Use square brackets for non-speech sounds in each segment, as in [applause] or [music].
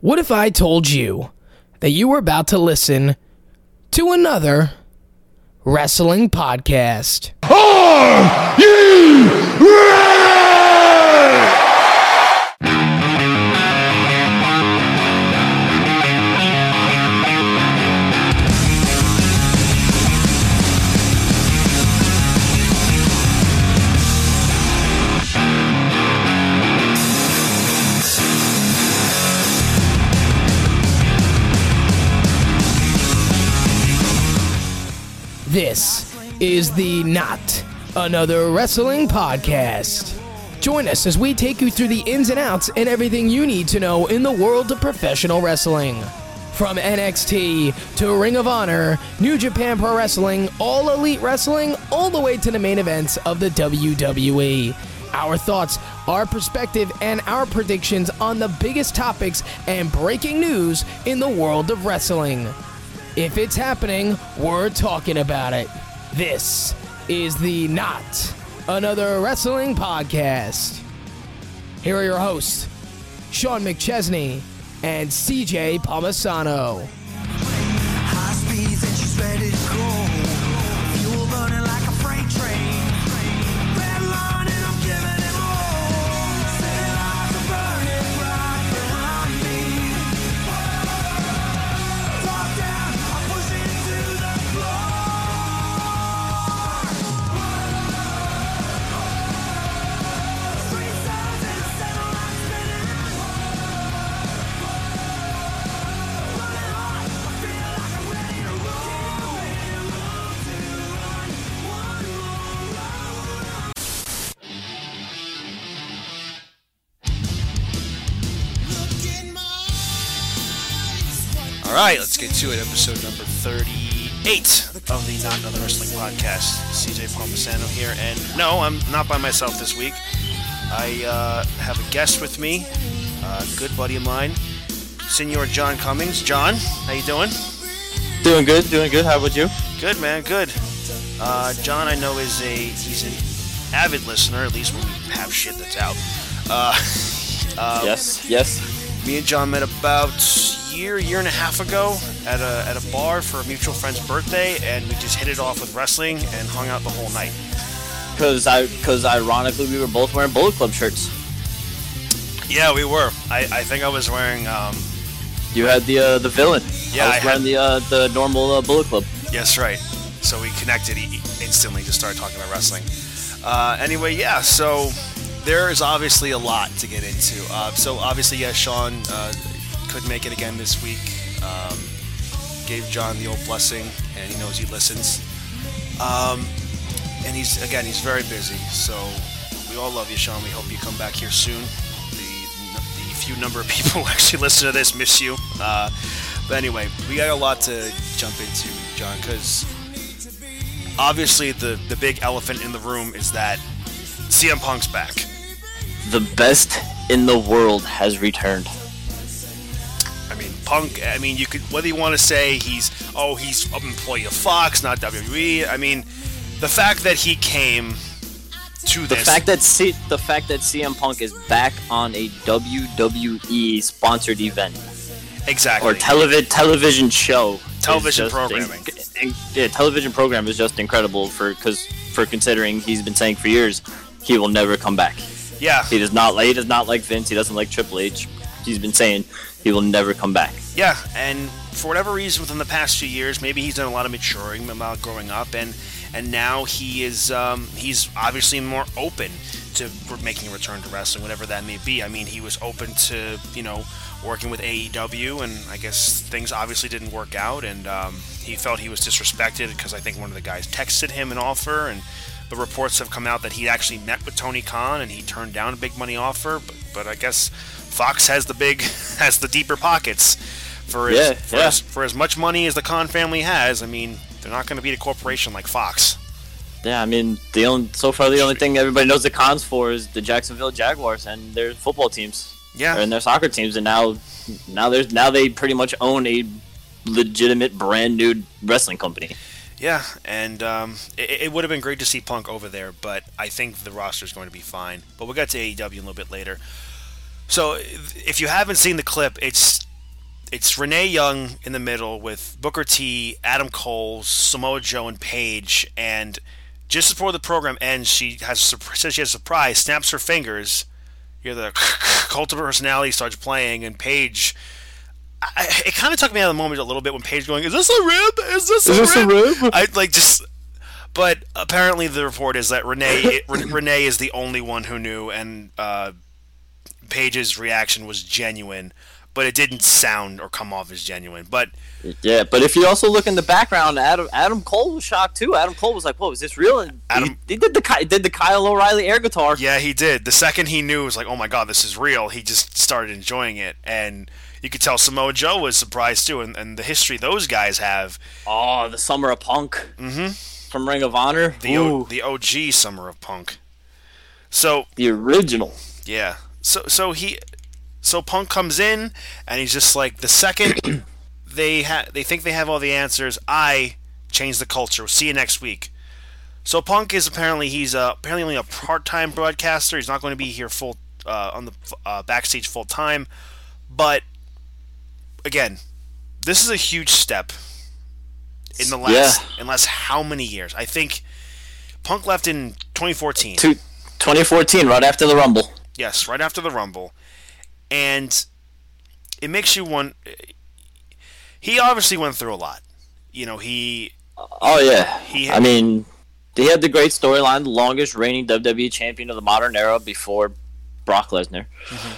What if I told you that you were about to listen to another wrestling podcast? Are you ready? Is the Not Another Wrestling Podcast. Join us as we take you through the ins and outs and everything you need to know in the world of professional wrestling. From NXT to Ring of Honor, New Japan Pro Wrestling, All Elite Wrestling, all the way to the main events of the WWE. Our thoughts, our perspective, and our predictions on the biggest topics and breaking news in the world of wrestling. If it's happening, we're talking about it. This is the Not Another Wrestling Podcast. Here are your hosts, Sean McChesney and CJ Palmisano. Right, let's get to it. Episode number 38 of the Not Another Wrestling Podcast. CJ Palmisano here, and no, I'm not by myself this week. I uh, have a guest with me, a good buddy of mine, Senor Jon Cummings. Jon, how you doing? Doing good, doing good. How about you? Good, man. Good. Uh, Jon, I know is a he's an avid listener, at least when we have shit that's out. Uh, uh, [laughs] yes, yes. Me and Jon met about year, year and a half ago at a at a bar for a mutual friend's birthday, and we just hit it off with wrestling and hung out the whole night. Because I, because ironically, we were both wearing Bullet Club shirts. Yeah, we were. I, I think I was wearing. Um, You had the uh, the villain. Yeah, I was I had- the uh, the normal uh, Bullet Club. yes, right. So we connected instantly, to start talking about wrestling. Uh, anyway, yeah. So there is obviously a lot to get into. Uh, so obviously, yeah, Sean uh, couldn't make it again this week. Um, gave Jon the old blessing, and he knows he listens. Um, and he's again, he's very busy. So we all love you, Sean. We hope you come back here soon. The the few number of [laughs] people who actually listen to this miss you. Uh, but anyway, we got a lot to jump into, Jon, because obviously the the big elephant in the room is that CM Punk's back. The best in the world has returned. I mean, Punk. I mean, you could whether you want to say he's oh he's an employee of Fox, not WWE. I mean, the fact that he came to The this. fact that C- the fact that CM Punk is back on a WWE sponsored event exactly or televi- television show, Television programming. in- yeah, television program is just incredible for because for considering he's been saying for years he will never come back. yeah, He does not like he does not like Vince. He doesn't like Triple H. He's been saying he will never come back. yeah, and for whatever reason, within the past few years, maybe he's done a lot of maturing about growing up, and and now he is um, he's obviously more open to making a return to wrestling, whatever that may be. I mean, he was open to you know working with AEW, and I guess things obviously didn't work out, and um, he felt he was disrespected because I think one of the guys texted him an offer, and the reports have come out that he actually met with Tony Khan and he turned down a big money offer, but, but I guess Fox has the big [laughs] has the deeper pockets for as, Yeah, for, yeah. as for as much money as the Khan family has. I mean, they're not going to beat a corporation like Fox. Yeah, I mean the only so far the only thing everybody knows the Khans for is the Jacksonville Jaguars and their football teams Yeah, and their soccer teams, and now now there's now they pretty much own a legitimate brand new wrestling company. Yeah, and um, it, it would have been great to see Punk over there, but I think the roster is going to be fine. But we'll get to AEW a little bit later. So, if you haven't seen the clip, it's it's Renee Young in the middle with Booker T, Adam Cole, Samoa Joe, and Paige. And just before the program ends, she has says she has a surprise, snaps her fingers. You hear the [laughs] cult of personality starts playing, and Paige. I, it kind of took me out of the moment a little bit when Paige going, "Is this a rib? Is this a this a rib?" rib? I like just. But apparently, the report is that Renee Renee is the only one who knew, and uh, Paige's reaction was genuine, but it didn't sound or come off as genuine. But Yeah, but if you also look in the background, Adam Adam Cole was shocked too. Adam Cole was like, "Whoa, is this real?" And Adam- he, he did the did the Kyle O'Reilly air guitar. yeah, he did. The second he knew, it was like, "Oh my god, this is real." He just started enjoying it, and you could tell Samoa Joe was surprised too. And, and the history those guys have, Oh, the Summer of Punk Mm-hmm. from Ring of Honor. the o, the OG Summer of Punk. So the original. Yeah. So so he so Punk comes in and he's just like the second [clears throat] they ha- they think they have all the answers, I change the culture. We'll see you next week. So Punk is apparently he's uh, apparently only a part-time broadcaster. He's not going to be here full uh, on the uh, backstage full time, but again, this is a huge step in the last yeah. in last how many years? I think Punk left in 2014. Two, 2014, right after the Rumble. Yes, right after the Rumble, and it makes you want. He obviously went through a lot. You know, he Oh yeah. He- I mean, he had the great storyline, the longest reigning WWE champion of the modern era before Brock Lesnar. Mm-hmm.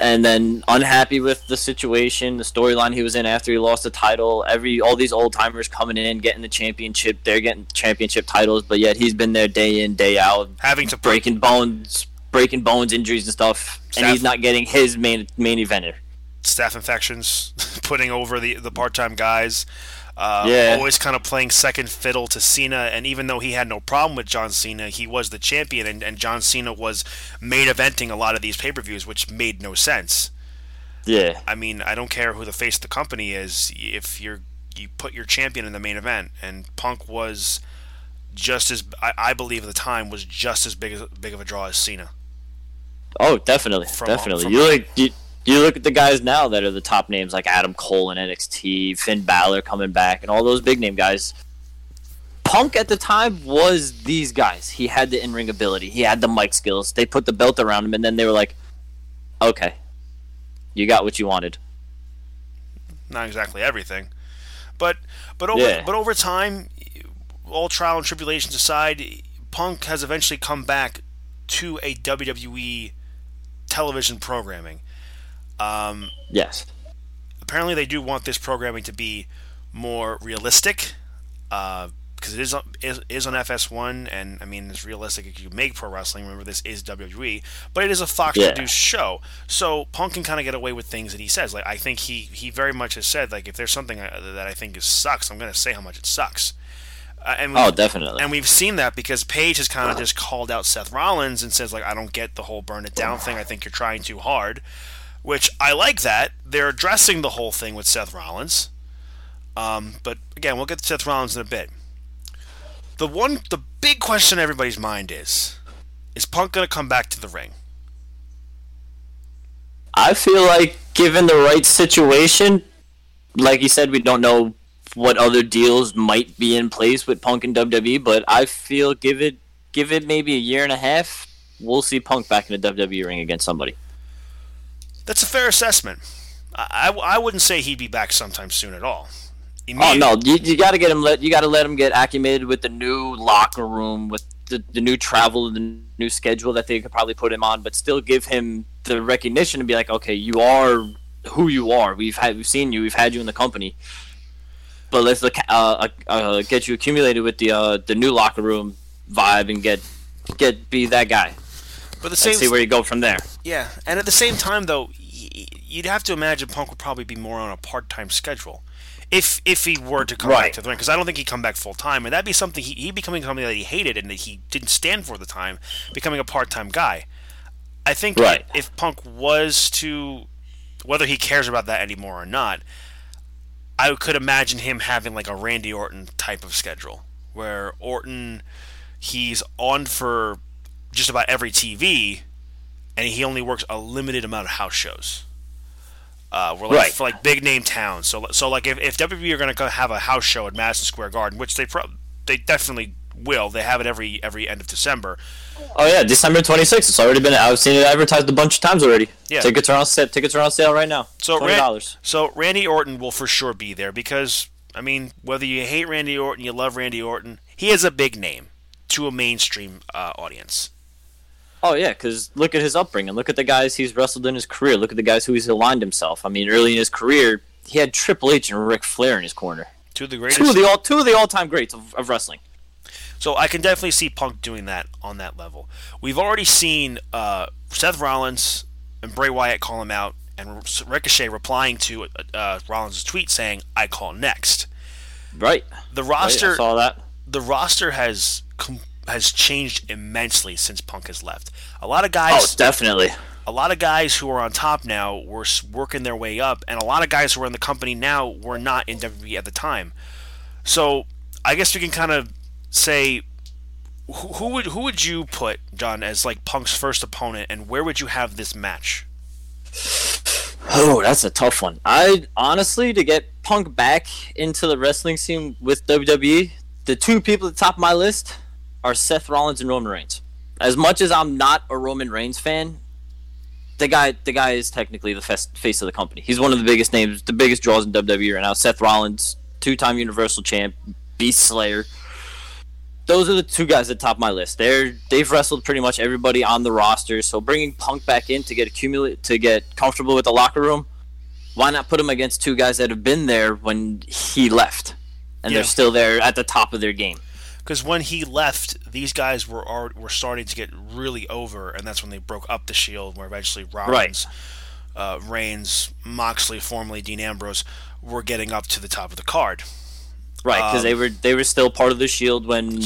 And then unhappy with the situation, the storyline he was in after he lost the title. Every all these old timers coming in, getting the championship. They're getting championship titles, but yet he's been there day in, day out, having to break. breaking bones, breaking bones, injuries and stuff, and he's not getting his main main eventer. staph infections, [laughs] putting over the the part-time guys. Uh, Yeah. Always kind of playing second fiddle to Cena, and even though he had no problem with John Cena, he was the champion, and, and John Cena was main eventing a lot of these pay-per-views, which made no sense. Yeah, I mean, I don't care who the face of the company is. If you're you put your champion in the main event, and Punk was just as I, I believe at the time was just as big as big of a draw as Cena. Oh, definitely, From- uh, definitely. from- you look, you, you look at the guys now that are the top names, like Adam Cole in NXT, Finn Balor coming back, and all those big name guys. Punk at the time was these guys. He had the in ring ability. He had the mic skills. They put the belt around him, and then they were like, "Okay, you got what you wanted." Not exactly everything, but but over Yeah. but over time, all trial and tribulations aside, Punk has eventually come back to a WWE television programming. Um, Yes. apparently they do want this programming to be more realistic because it is on, is, is on FS1 and I mean it's realistic if you make pro wrestling remember this is WWE but it is a Fox Yeah. produced show so Punk can kind of get away with things that he says like I think he he very much has said like if there's something uh, that I think is sucks I'm going to say how much it sucks uh, and Oh, definitely. and we've seen that because Paige has kind of just called out Seth Rollins and says like I don't get the whole burn it down thing. I think you're trying too hard, which I like that they're addressing the whole thing with Seth Rollins. Um, but again, we'll get to Seth Rollins in a bit. The one, the big question in everybody's mind is: Is Punk going to come back to the ring? I feel like given the right situation, like you said, we don't know what other deals might be in place with Punk and WWE, but I feel give it give it maybe a year and a half, we'll see Punk back in the WWE ring against somebody. That's a fair assessment. I, I, I wouldn't say he'd be back sometime soon at all. Oh no, you, you got to get him. Let you got to let him get acclimated with the new locker room, with the, the new travel, the new schedule that they could probably put him on, but still give him the recognition and be like, okay, you are who you are. We've had, we've seen you, we've had you in the company, but let's look, uh, uh, uh, get you accumulated with the uh, the new locker room vibe and get get be that guy. But the same see where you go from there. Yeah, and at the same time, though, you'd have to imagine Punk would probably be more on a part-time schedule, if if he were to come back to the ring. Because I don't think he'd come back full time, and that'd be something he he'd becoming something that he hated and that he didn't stand for at the time, becoming a part-time guy. I think Right. if Punk was to, whether he cares about that anymore or not, I could imagine him having like a Randy Orton type of schedule, where Orton he's on for just about every TV, and he only works a limited amount of house shows. Uh, we're like Right. for like big name towns. So so like if, if WWE are going to have a house show at Madison Square Garden, which they pro- they definitely will. They have it every every end of December. Oh yeah, December 26th. It's already been. I've seen it advertised a bunch of times already. Yeah. Tickets are on sale. Tickets are on sale right now. So twenty dollars. so Randy Orton will for sure be there because I mean whether you hate Randy Orton, you love Randy Orton, he is a big name to a mainstream uh, audience. Oh yeah, because look at his upbringing. Look at the guys he's wrestled in his career. Look at the guys who he's aligned himself. I mean, early in his career, he had Triple H and Ric Flair in his corner. Two of the greatest. Two of the all two of the all time greats of, of wrestling. So I can definitely see Punk doing that on that level. We've already seen uh, Seth Rollins and Bray Wyatt call him out, and Ricochet replying to uh, Rollins' tweet saying, "I call next." Right. The Right, roster, I saw that. the roster has com- has changed immensely since Punk has left. A lot of guys. Oh, definitely. a lot of guys who are on top now were working their way up, and a lot of guys who are in the company now were not in WWE at the time. So I guess we can kind of say who, would who would you put Jon as like Punk's first opponent, and where would you have this match? Oh, that's a tough one. I honestly to get Punk back into the wrestling scene with WWE, the two people at the top of my list are Seth Rollins and Roman Reigns. As much as I'm not a Roman Reigns fan, the guy the guy is technically the face of the company. He's one of the biggest names, the biggest draws in WWE right now. Seth Rollins, two-time Universal Champ, Beast Slayer. Those are the two guys at the top of my list. They're they've wrestled pretty much everybody on the roster. So bringing Punk back in to get accumulate to get comfortable with the locker room, why not put him against two guys that have been there when he left, and Yeah. they're still there at the top of their game. Because when he left, these guys were already, were starting to get really over, and that's when they broke up the Shield, where eventually Rollins, uh, Reigns, Moxley, formerly Dean Ambrose, were getting up to the top of the card. Right, because Um, they were they were still part of the Shield when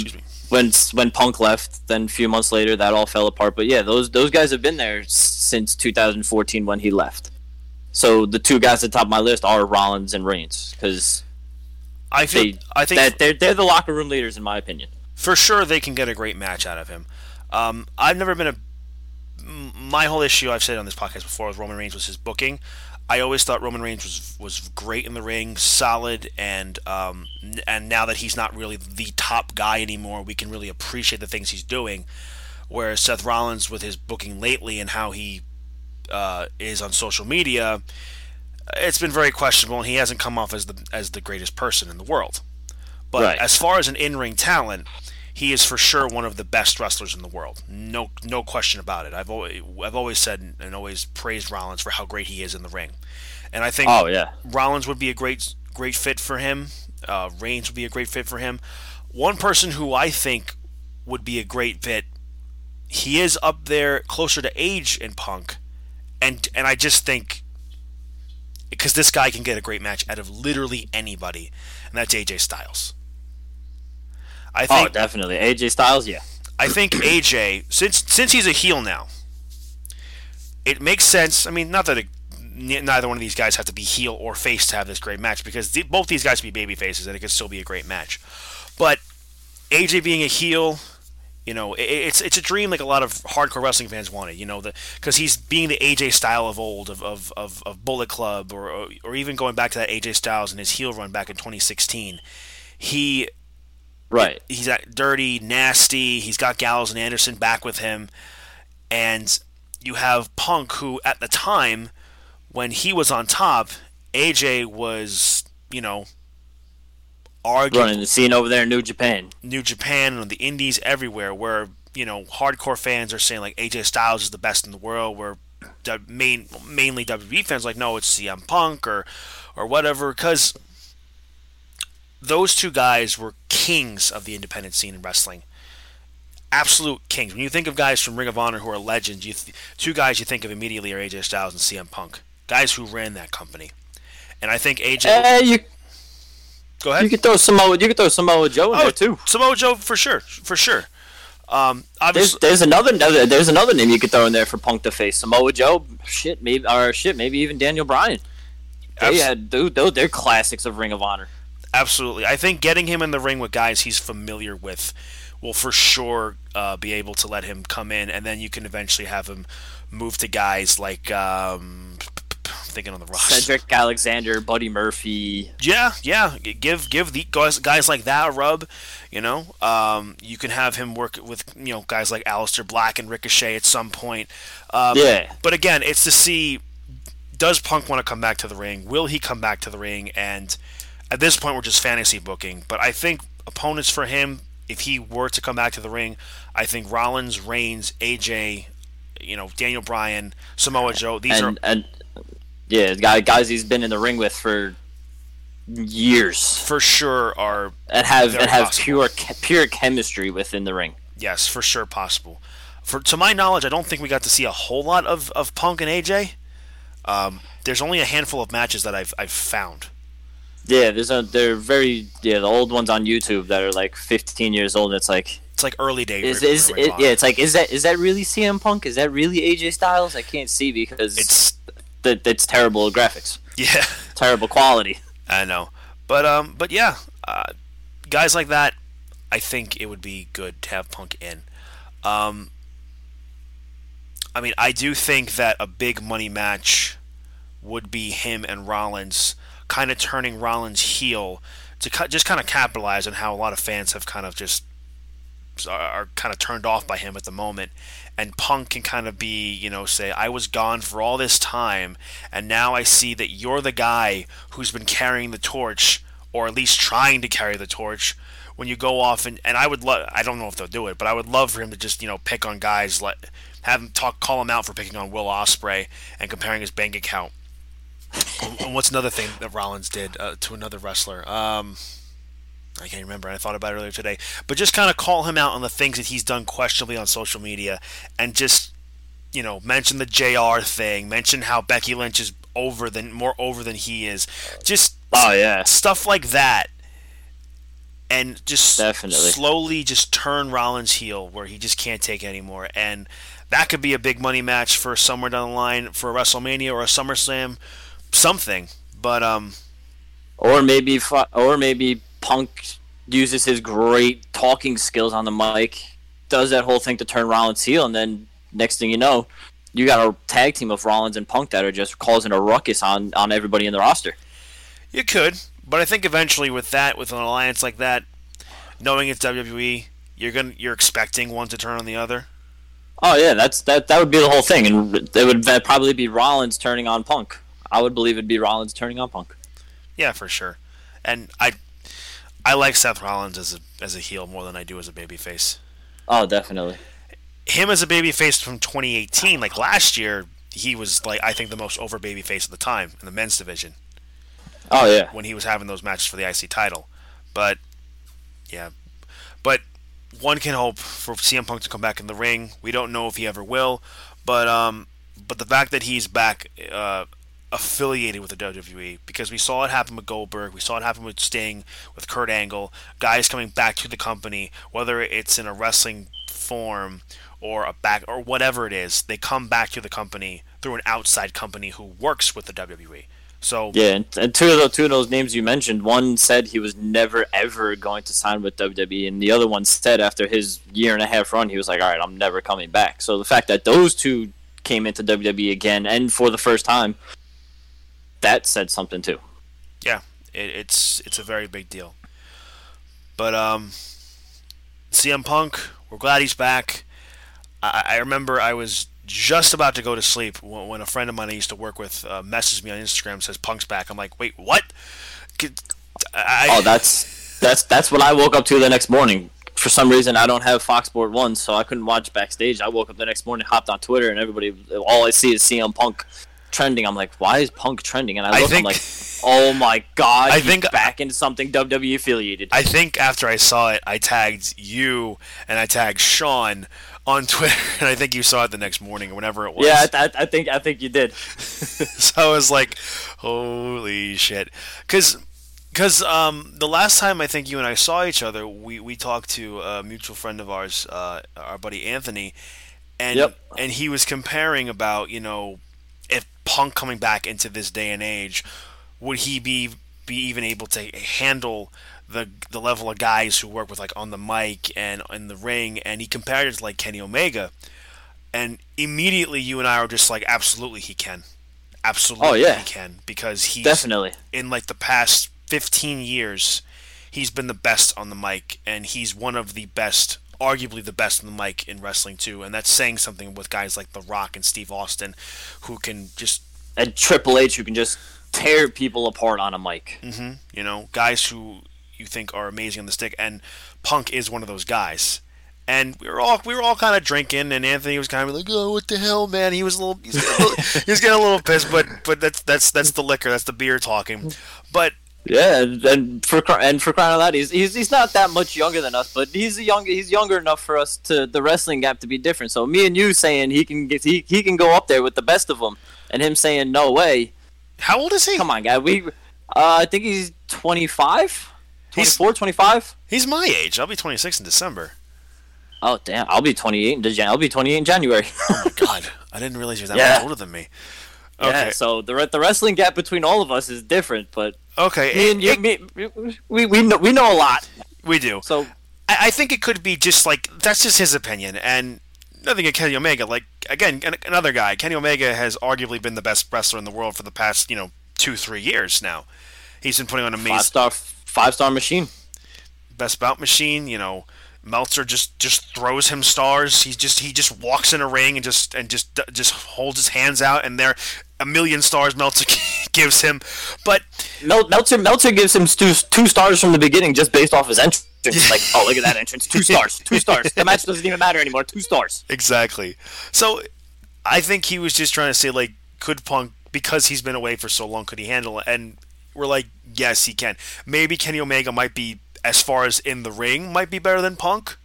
when when Punk left. Then a few months later, that all fell apart. But yeah, those those guys have been there since 2014 when he left. So the two guys at the top of my list are Rollins and Reigns because I feel, they I think that they're they're the locker room leaders in my opinion. for sure they can get a great match out of him. Um, I've never been a My whole issue I've said on this podcast before with Roman Reigns was his booking. I always thought Roman Reigns was was great in the ring, solid, and um, and now that he's not really the top guy anymore, we can really appreciate the things he's doing. Whereas Seth Rollins, with his booking lately and how he uh, is on social media, it's been very questionable, and he hasn't come off as the as the greatest person in the world. But Right. as far as an in-ring talent, he is for sure one of the best wrestlers in the world. No, no question about it. I've always, I've always said and always praised Rollins for how great he is in the ring, and I think Oh yeah, Rollins would be a great, great fit for him. Uh, Reigns would be a great fit for him. One person who I think would be a great fit. He is up there closer to age in Punk, and and I just think because this guy can get a great match out of literally anybody, and that's AJ Styles. I oh definitely AJ Styles. Yeah, I think [clears throat] AJ, since since he's a heel now, it makes sense. I mean, not that it, neither one of these guys have to be heel or face to have this great match because the, both these guys could be baby faces and it could still be a great match. But AJ being a heel, you know, i it's it's a dream like a lot of hardcore wrestling fans wanted. You know, because he's being the AJ style of old of, of, of, of Bullet Club or, or or even going back to that AJ Styles and his heel run back in 2016. He right. he's dirty, nasty. He's got Gallows and Anderson back with him, and you have Punk, who at the time when he was on top, AJ was you know arguably Running the scene over there in New Japan. New Japan and the Indies everywhere, where you know hardcore fans are saying like AJ Styles is the best in the world, where main mainly WWE fans are like no, it's CM Punk or or whatever, because those two guys were kings of the independent scene in wrestling. Absolute kings. When you think of guys from Ring of Honor who are legends, you th- two guys you think of immediately are AJ Styles and CM Punk, guys who ran that company. And I think AJ. Eh, you go ahead. you could throw Samoa you could throw Samoa Joe in oh, there too. Samoa Joe for sure, for sure. Um, There's obviously, there's another another- there's another name you could throw in there for Punk to face Samoa Joe. Shit, maybe or shit, maybe even Daniel Bryan. They had dude, they're classics of Ring of Honor. Absolutely. I think getting him in the ring with guys he's familiar with will for sure uh, be able to let him come in, and then you can eventually have him move to guys like um, thinking on the roster. Cedric Alexander, Buddy Murphy. Yeah, yeah. Give give the guys guys like that a rub. You know, um, you can have him work with you know guys like Aleister Black and Ricochet at some point. Um, Yeah. But again, it's to see does Punk want to come back to the ring? Will he come back to the ring? And at this point, we're just fantasy booking. But I think opponents for him, if he were to come back to the ring, I think Rollins, Reigns, AJ, you know, Daniel Bryan, Samoa Joe. These and are and yeah, guy- guys he's been in the ring with for years for sure are and have and have possible. pure pure chemistry within the ring. Yes, for sure possible. For to my knowledge, I don't think we got to see a whole lot of, of Punk and AJ. Um, there's only a handful of matches that I've I've found. Yeah, there's a they're very yeah the old ones on YouTube that are like 15 years old. and It's like It's like early day. is Ring- is Ring it, yeah it's like is that is that really CM Punk? Is that really AJ Styles? I can't see because It's that it's terrible graphics, yeah, [laughs] terrible quality. I know, but um, but yeah, uh, guys like that, I think it would be good to have Punk in. Um, I mean, I do think that a big money match would be him and Rollins, kind of turning Rollins heel to just kind of capitalize on how a lot of fans have kind of just are, kind of turned off by him at the moment. And Punk can kind of be, you know, say, I was gone for all this time, and now I see that you're the guy who's been carrying the torch, or at least trying to carry the torch. When you go off and, and I would love I don't know if they'll do it, but I would love for him to just you know pick on guys like have him talk call him out for picking on Will Ospreay and comparing his bank account. And what's another thing that Rollins did uh, to another wrestler? Um, I can't remember. I thought about it earlier today. But just kind of call him out on the things that he's done questionably on social media and just, you know, mention the JR thing, mention how Becky Lynch is over than more over than he is. Just Oh yeah, stuff like that. And just Definitely. slowly just turn Rollins heel where he just can't take it anymore. And that could be a big money match for somewhere down the line for a WrestleMania or a SummerSlam, something. But um or maybe or maybe Punk uses his great talking skills on the mic, does that whole thing to turn Rollins heel, and then next thing you know, you got a tag team of Rollins and Punk that are just causing a ruckus on on everybody in the roster. You could, but I think eventually with that, with an alliance like that, knowing it's WWE, you're gonna you're expecting one to turn on the other. Oh yeah, that's that. That would be the whole thing, and it would probably be Rollins turning on Punk. I would believe it'd be Rollins turning on Punk. Yeah, for sure. And I I like Seth Rollins as a as a heel more than I do as a babyface. Oh, definitely. Him as a babyface from 2018, like last year, he was like I think the most over babyface at the time in the men's division Oh yeah. when he was having those matches for the IC title. But yeah, but one can hope for CM Punk to come back in the ring. We don't know if he ever will, but um, but the fact that he's back uh, affiliated with the WWE because we saw it happen with Goldberg, we saw it happen with Sting, with Kurt Angle, guys coming back to the company, whether it's in a wrestling form or a back or whatever it is, they come back to the company through an outside company who works with the WWE. So Yeah, and, two of those two of those names you mentioned, one said he was never ever going to sign with WWE, and the other one said after his year and a half run, he was like, "All right, I'm never coming back." So the fact that those two came into WWE again and for the first time, that said something too. yeah, it, it's it's a very big deal. But um, CM Punk, we're glad he's back. I, I remember I was just about to go to sleep when, when a friend of mine I used to work with uh, messaged me on Instagram says Punk's back. I'm like, wait, what? I, Oh, that's that's that's what I woke up to the next morning. For some reason, I don't have Fox Sport One, so I couldn't watch backstage. I woke up the next morning, hopped on Twitter, and everybody, all I see is CM Punk trending. I'm like, why is Punk trending? And I I look, I'm like, oh my god, [laughs] I think- back into something WWE affiliated. I think after I saw it, I tagged you and I tagged Sean on [laughs] Twitter, and I think you saw it the next morning or whenever it was. yeah, I, I, I think I think you did. [laughs] so I was like, holy shit. Because cause, um, the last time I think you and I saw each other, we, we talked to a mutual friend of ours, uh, our buddy Anthony, and, Yep. and he was comparing about, you know, Punk coming back into this day and age, would he be be even able to handle the the level of guys who work with like on the mic and in the ring and he compared it to like Kenny Omega and immediately you and I are just like absolutely he can Absolutely, Oh, yeah. he can because he's Definitely. in like the past 15 years, he's been the best on the mic, and he's one of the best, arguably the best on the mic in wrestling too. And that's saying something with guys like The Rock and Steve Austin, who can just, And Triple H, who can just tear people apart on a mic. Mm-hmm. you know, guys who you think are amazing on the stick. And Punk is one of those guys. And we were all we were all kind of drinking, and Anthony was kind of like, "Oh, what the hell, man?" He was a little, he was getting a little, [laughs] he was getting a little pissed, but but that's that's that's the liquor, that's the beer talking. But Yeah, and, and for and for crying out loud, he's, he's he's not that much younger than us, but he's a young he's younger enough for us to the wrestling gap to be different. So me and you saying he can get he, he can go up there with the best of them, and him saying no way. how old is he? Come on, guy. We uh, I think he's 25, He's- 24, 25. He's my age. I'll be 26 in December. Oh damn! I'll be 28 in Jan- I'll be 28 in January. Oh my [laughs] god, I didn't realize you're that Yeah. much older than me. Okay, Yeah, so the re- the wrestling gap between all of us is different, but okay, me and you, me, we we know we know a lot. we do. So I, I think it could be just like that's just his opinion, and nothing against Kenny Omega. Like again, another guy. Kenny Omega has arguably been the best wrestler in the world for the past you know two three years now. He's been putting on five star five star machine. best bout machine. You know, Meltzer just just throws him stars. He just he just walks in a ring and just and just just holds his hands out, and there a million stars Meltzer [laughs] gives him. But Mel- Meltzer Meltzer gives him two, two stars from the beginning just based off his entrance. like, oh look at that entrance, two [laughs] stars, two stars. The match doesn't even matter anymore. Two stars. Exactly. So I think he was just trying to say like, could Punk because he's been away for so long, could he handle it? And we're like, yes, he can. Maybe Kenny Omega might be as far as in the ring might be better than Punk.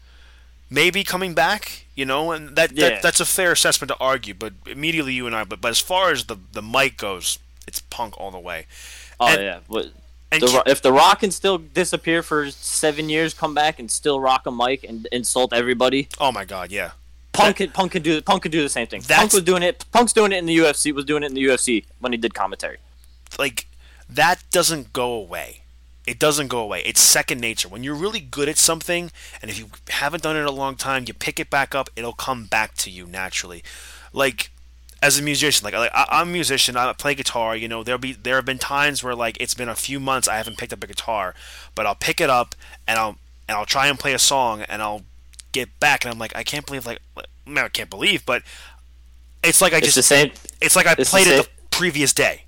Maybe coming back, you know, and that, Yeah. that that's a fair assessment to argue. But immediately you and I, but but as far as the the mic goes, it's Punk all the way. Oh And- yeah. The, if the Rock can still disappear for seven years, come back and still rock a mic and insult everybody, oh my God, yeah. Punk can, Punk can do Punk can do the same thing. Punk was doing it. Punk's doing it in the UFC. Was doing it in the UFC when he did commentary. like that doesn't go away. It doesn't go away. It's second nature. When you're really good at something, and if you haven't done it in a long time, you pick it back up. It'll come back to you naturally. Like as a musician, like, like I, I'm a musician. I play guitar. You know, there'll be there have been times where like it's been a few months I haven't picked up a guitar, but I'll pick it up and I'll and I'll try and play a song and I'll get back and I'm like I can't believe like I can't believe, but it's like I It's just the same. it's like I it's played it the previous day.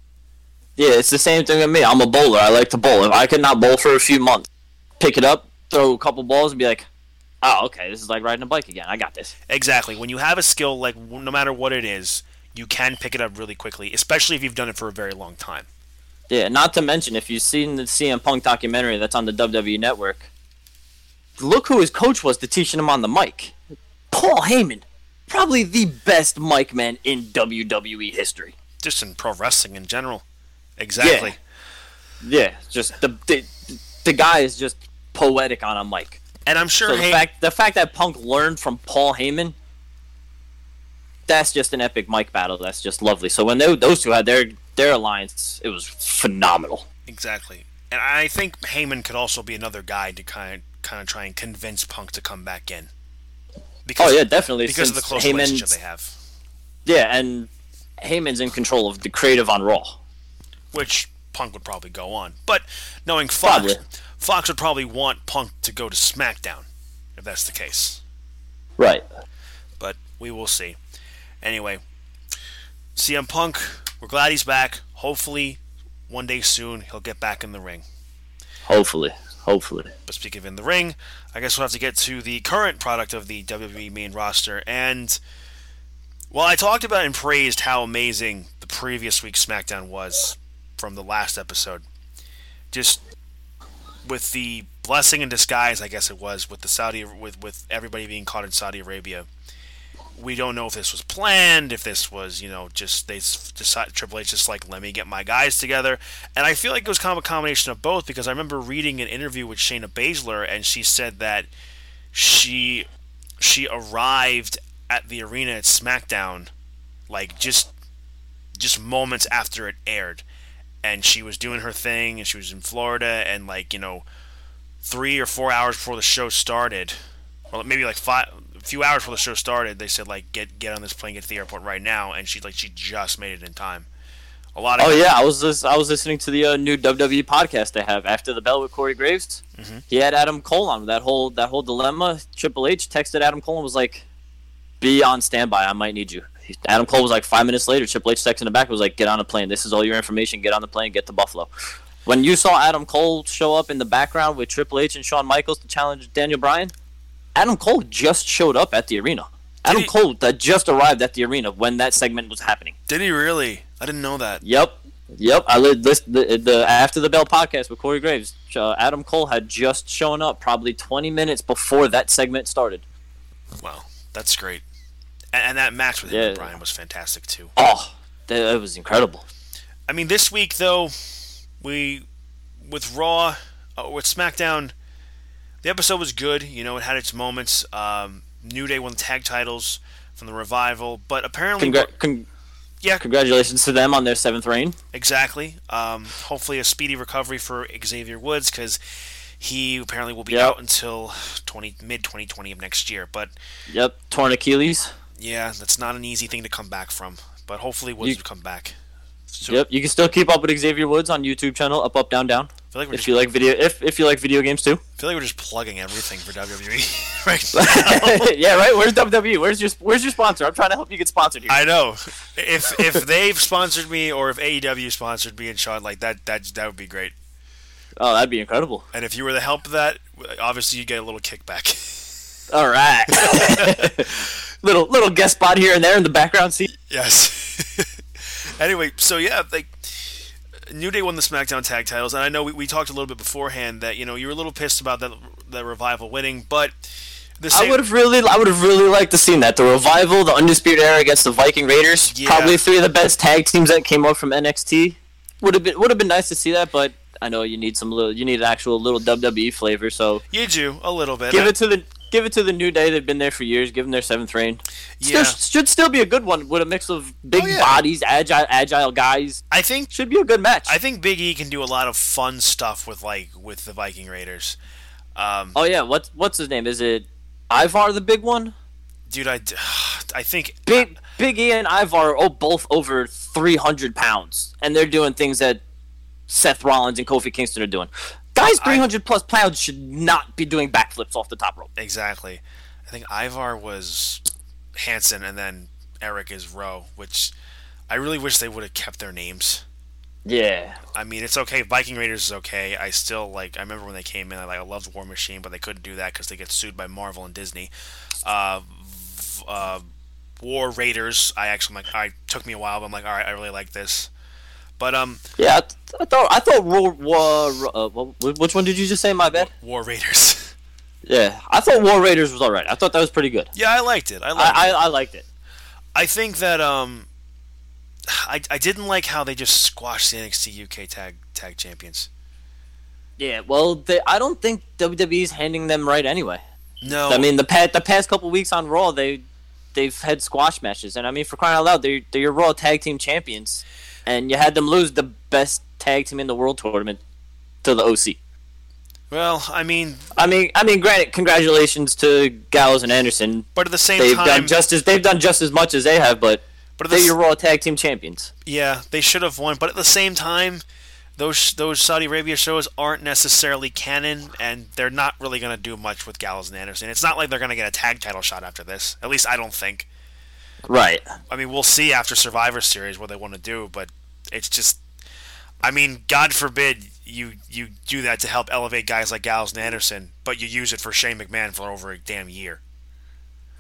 Yeah, it's the same thing with me. I'm a bowler. I like to bowl. If I could not bowl for a few months, pick it up, throw a couple balls, and be like, "Oh, okay, this is like riding a bike again. I got this." Exactly. When you have a skill, like no matter what it is, you can pick it up really quickly, especially if you've done it for a very long time. Yeah, not to mention if you've seen the CM Punk documentary that's on the WWE Network, look who his coach was to teaching him on the mic. Paul Heyman, probably the best mic man in WWE history. Just in pro wrestling in general. Exactly. Yeah, just the the, the guy is just poetic on a mic. And I'm sure So the Hay- fact the fact that Punk learned from Paul Heyman, that's just an epic mic battle. That's just lovely. So when they, those two had their their alliance, it was phenomenal. exactly. And I think Heyman could also be another guy to kind of, kind of try and convince Punk to come back in. Because, Oh yeah, definitely. Because of the close Heyman's- relationship they have, Yeah, and Heyman's in control of the creative on Raw. Which Punk would probably go on. But knowing Fox, Probably. Fox would probably want Punk to go to SmackDown, if that's the case. Right. but we will see. Anyway, CM Punk, we're glad he's back. Hopefully, one day soon he'll get back in the ring. Hopefully. Hopefully. But speaking of in the ring, I guess we'll have to get to the current product of the WWE main roster. And while I talked about and praised how amazing the previous week's SmackDown was from the last episode, just with the blessing in disguise, I guess it was, with the Saudi with with everybody being caught in Saudi Arabia. We don't know if this was planned, if this was, you know, just they decided Triple H just like let me get my guys together, and I feel like it was kind of a combination of both because I remember reading an interview with Shayna Baszler and she said that she she arrived at the arena at SmackDown like just just moments after it aired, and she was doing her thing and she was in Florida and like you know three or four hours before the show started, or maybe like five, a few hours before the show started, they said like get get on this plane, get to the airport right now, and she like she just made it in time. A lot of Oh yeah, I was lis- I was listening to the uh, new WWE podcast they have after the bell with Corey Graves. Mm-hmm. He had Adam Cole on that whole that whole dilemma. Triple H texted Adam Cole and was like, "Be on standby. I might need you." Adam Cole was like five minutes later. Triple H texted the back was like, "Get on a plane. This is all your information. Get on the plane. Get to Buffalo." When you saw Adam Cole show up in the background with Triple H and Shawn Michaels to challenge Daniel Bryan, Adam Cole just showed up at the arena. Adam he- Cole that just arrived at the arena when that segment was happening. Did he really? I didn't know that. Yep. Yep. I li- list the, the after the bell podcast with Corey Graves. Uh, Adam Cole had just shown up probably 20 minutes before that segment started. Wow, that's great. And, that match with him Yeah. and Bryan was fantastic too. Oh, that, was incredible. I mean, this week though, we with Raw, uh, with SmackDown, the episode was good. You know, it had its moments. Um, New Day won the tag titles from the revival, but apparently, Congra- con- yeah, congratulations to them on their seventh reign. exactly. Um, hopefully, a speedy recovery for Xavier Woods because he apparently will be Yep. out until twenty mid twenty twenty of next year. But Yep. Torn Achilles. Yeah, that's not an easy thing to come back from. But hopefully, Woods You- will come back. So, Yep. You can still keep up with Xavier Woods on YouTube channel, up, up, down, down. Like If just, you like video, if if you like video games too. I feel like we're just plugging everything for WWE [laughs] right [laughs] now. yeah. Right. Where's WWE? Where's your Where's your sponsor? I'm trying to help you get sponsored here. I know. If if they've sponsored me or if AEW sponsored me and Sean like that, that that would be great. oh, that'd be incredible. And if you were the help of that, obviously you get a little kickback. All right. [laughs] little little guest spot here and there in the background seat. yes. [laughs] anyway, so yeah, like New Day won the SmackDown tag titles, and I know we, we talked a little bit beforehand that you know you were a little pissed about that that revival winning, but the I would have really, I would have really liked to seen that. The revival, the Undisputed Era against the Viking Raiders, Yeah. probably three of the best tag teams that came up from NXT. Would have been, would have been nice to see that, but I know you need some little, you need an actual little WWE flavor. So you do a little bit. give it to the, give it to the New Day. They've been there for years. Give them their seventh reign. Yeah. Still, should still be a good one with a mix of big Oh, yeah. bodies, agile, agile guys. I think Should be a good match. I think Big E can do a lot of fun stuff with like with the Viking Raiders. Um, oh yeah, what's what's his name? Is it Ivar the big one? dude, I, [sighs] I think Big Big E and Ivar are oh, both over 300 pounds, and they're doing things that Seth Rollins and Kofi Kingston are doing. Guys, 300 plus pounds should not be doing backflips off the top rope. Exactly. I think Ivar was Hanson and then Eric is Rowe, which I really wish they would have kept their names. Yeah, I mean, it's okay. Viking Raiders is okay. I still like. I remember when they came in. I like. I loved War Machine, but they couldn't do that because they get sued by Marvel and Disney. Uh, uh, War Raiders. I actually like. Right, took me a while, but I'm like, all right, I really like this. But um, yeah. I, th- I thought I thought War, War uh, which one did you just say? My bad. War Raiders. [laughs] Yeah, I thought War Raiders was alright. I thought that was pretty good. yeah, I liked it. I liked I, it. I, I liked it. I think that um, I, I didn't like how they just squashed the NXT UK tag tag champions. Yeah, well, they, I don't think WWE's handing them right anyway. No, I mean, the past the past couple weeks on Raw, they they've had squash matches, and I mean, for crying out loud, they're they're your Raw tag team champions, and you had them lose the best tag team in the world tournament to the OC. well, I mean, I mean, I mean, granted, congratulations to Gallows and Anderson. but at the same They've time, done just as they've done just as much as they have, but but they're your Raw tag team champions. yeah, they should have won. But at the same time, those those Saudi Arabia shows aren't necessarily canon, and they're not really going to do much with Gallows and Anderson. It's not like they're going to get a tag title shot after this. At least I don't think. Right. I mean, we'll see after Survivor Series what they want to do, but it's just, I mean, God forbid you you do that to help elevate guys like Gallows and Anderson, but you use it for Shane McMahon for over a damn year.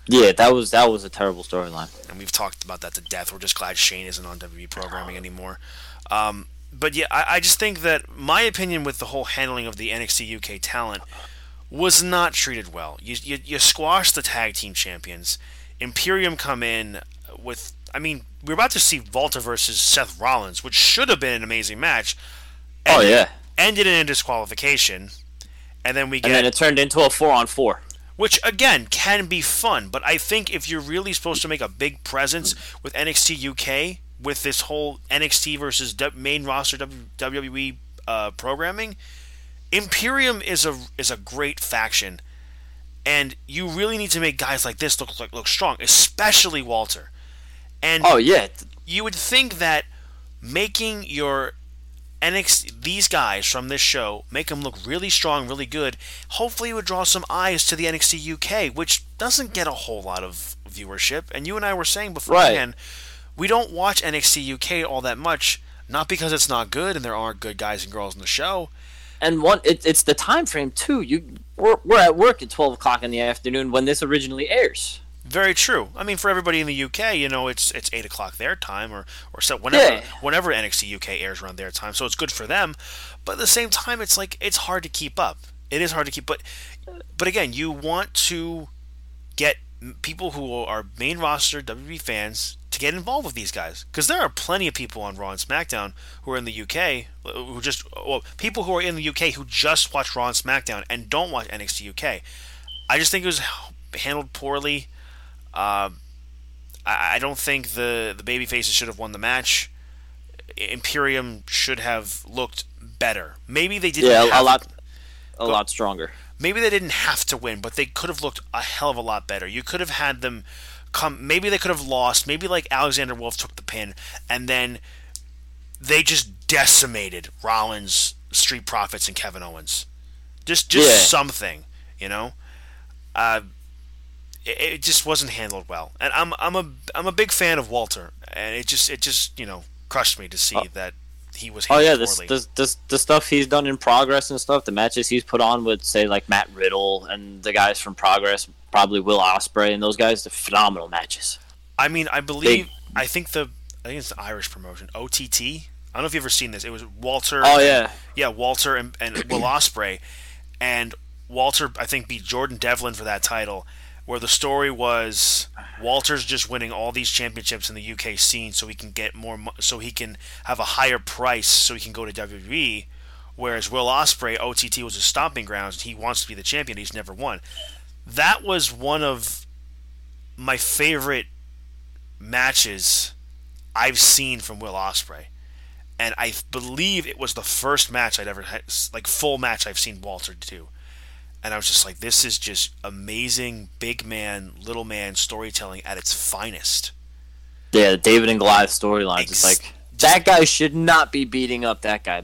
Yeah, that was that was a terrible storyline. and we've talked about that to death. We're just glad Shane isn't on WWE programming anymore. Um, but yeah, I, I just think that my opinion with the whole handling of the NXT UK talent was not treated well. You, you, you squashed the tag team champions. Imperium come in with, I mean, we're about to see Walter versus Seth Rollins, which should have been an amazing match. Oh yeah, Ended in a disqualification. And then we get and then it turned into a four on four. which again can be fun. But I think if you're really supposed to make a big presence with NXT UK, with this whole NXT versus main roster WWE uh, programming, Imperium is a is a great faction, and you really need to make guys like this look like look strong, especially Walter. And Oh yeah, you would think that making your NXT these guys from this show make them look really strong, really good. Hopefully, it would draw some eyes to the NXT UK, which doesn't get a whole lot of viewership. And you and I were saying beforehand, we don't watch NXT UK all that much, not because it's not good and there aren't good guys and girls in the show. and one it, it's the time frame too. You we're, we're at work at twelve o'clock in the afternoon when this originally airs. Very true. I mean, for everybody in the UK, you know, it's it's eight o'clock their time, or or so whenever Yeah. whenever NXT UK airs around their time, so it's good for them. But at the same time, it's like it's hard to keep up. It is hard to keep, but but again, you want to get people who are main roster WWE fans to get involved with these guys because there are plenty of people on Raw and SmackDown who are in the UK who just well people who are in the UK who just watch Raw and SmackDown and don't watch NXT UK. I just think it was handled poorly. Um, I, I don't think the the baby faces should have won the match. Imperium should have looked better. Maybe they didn't. Yeah, a lot, a lot stronger. Maybe they didn't have to win, but they could have looked a hell of a lot better. You could have had them come. Maybe they could have lost. Maybe like Alexander Wolf took the pin, and then they just decimated Rollins, Street Profits, and Kevin Owens. Just, just Yeah. something, you know. Uh, it, it just wasn't handled well, and I'm, I'm a, I'm a big fan of Walter, and it just, it just, you know, crushed me to see that he was. Oh yeah, this, this this the stuff he's done in progress and stuff. The matches he's put on with say like Matt Riddle and the guys from Progress, probably Will Ospreay and those guys. They're phenomenal matches. I mean, I believe I think the I think it's the Irish promotion OTT. I don't know if you've ever seen this. It was Walter. Oh yeah, yeah, Walter and, and [clears throat] Will Ospreay, and Walter I think beat Jordan Devlin for that title. Where the story was Walter's just winning all these championships in the UK scene, so he can get more, so he can have a higher price, so he can go to WWE. Whereas Will Ospreay, OTT was his stomping grounds. He wants to be the champion. He's never won. That was one of my favorite matches I've seen from Will Ospreay, and I believe it was the first match I'd ever had, like full match I've seen Walter do, and I was just like, this is just amazing, big man, little man storytelling at its finest. yeah. The David and Goliath storyline, It's Ex- like that guy should not be beating up that guy.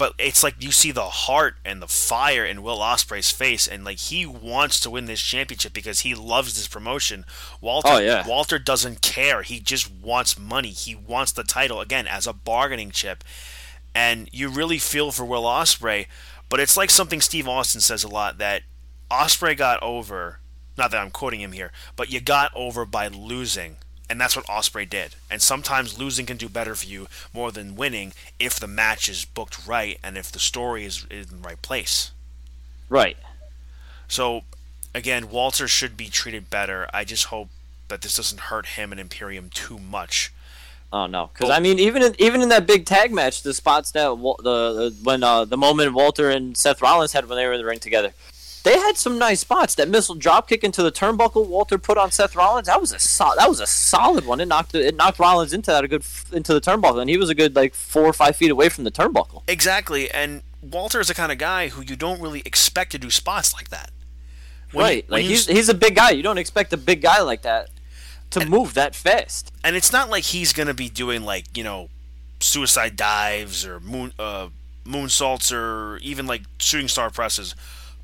But it's like you see the heart and the fire in Will Ospreay's face, and like he wants to win this championship because he loves this promotion. Walter, Oh, yeah. Walter doesn't care. He just wants money. He wants the title again as a bargaining chip, and you really feel for Will Ospreay. But it's like something Steve Austin says a lot that Ospreay got over. Not that I'm quoting him here, but you got over by losing. And that's what Ospreay did. And sometimes losing can do better for you more than winning if the match is booked right and if the story is in the right place. Right. So, again, Walter should be treated better. I just hope that this doesn't hurt him and Imperium too much. Oh no, because I mean, even in, even in that big tag match, the spots that the, the when uh, the moment Walter and Seth Rollins had when they were in the ring together, they had some nice spots. That missile drop kick into the turnbuckle Walter put on Seth Rollins, that was a sol- that was a solid one. It knocked it knocked Rollins into that a good f- into the turnbuckle, and he was a good like four or five feet away from the turnbuckle. Exactly. And Walter is the kind of guy who you don't really expect to do spots like that. When right, when like you he's he's a big guy. You don't expect a big guy like that to move that fast. and it's not like he's gonna be doing like you know suicide dives or moon uh, moonsaults or even like shooting star presses,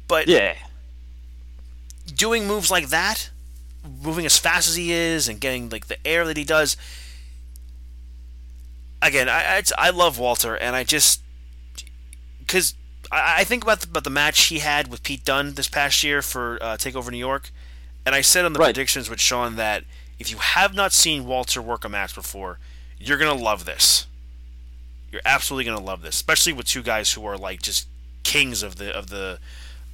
but Yeah. doing moves like that, moving as fast as he is and getting like the air that he does. Again, I I, I love Walter, and I just because I, I think about the, about the match he had with Pete Dunne this past year for uh, Takeover New York, and I said on the Right. predictions with Sean that if you have not seen Walter work a match before, you're gonna love this. You're absolutely gonna love this, especially with two guys who are like just kings of the of the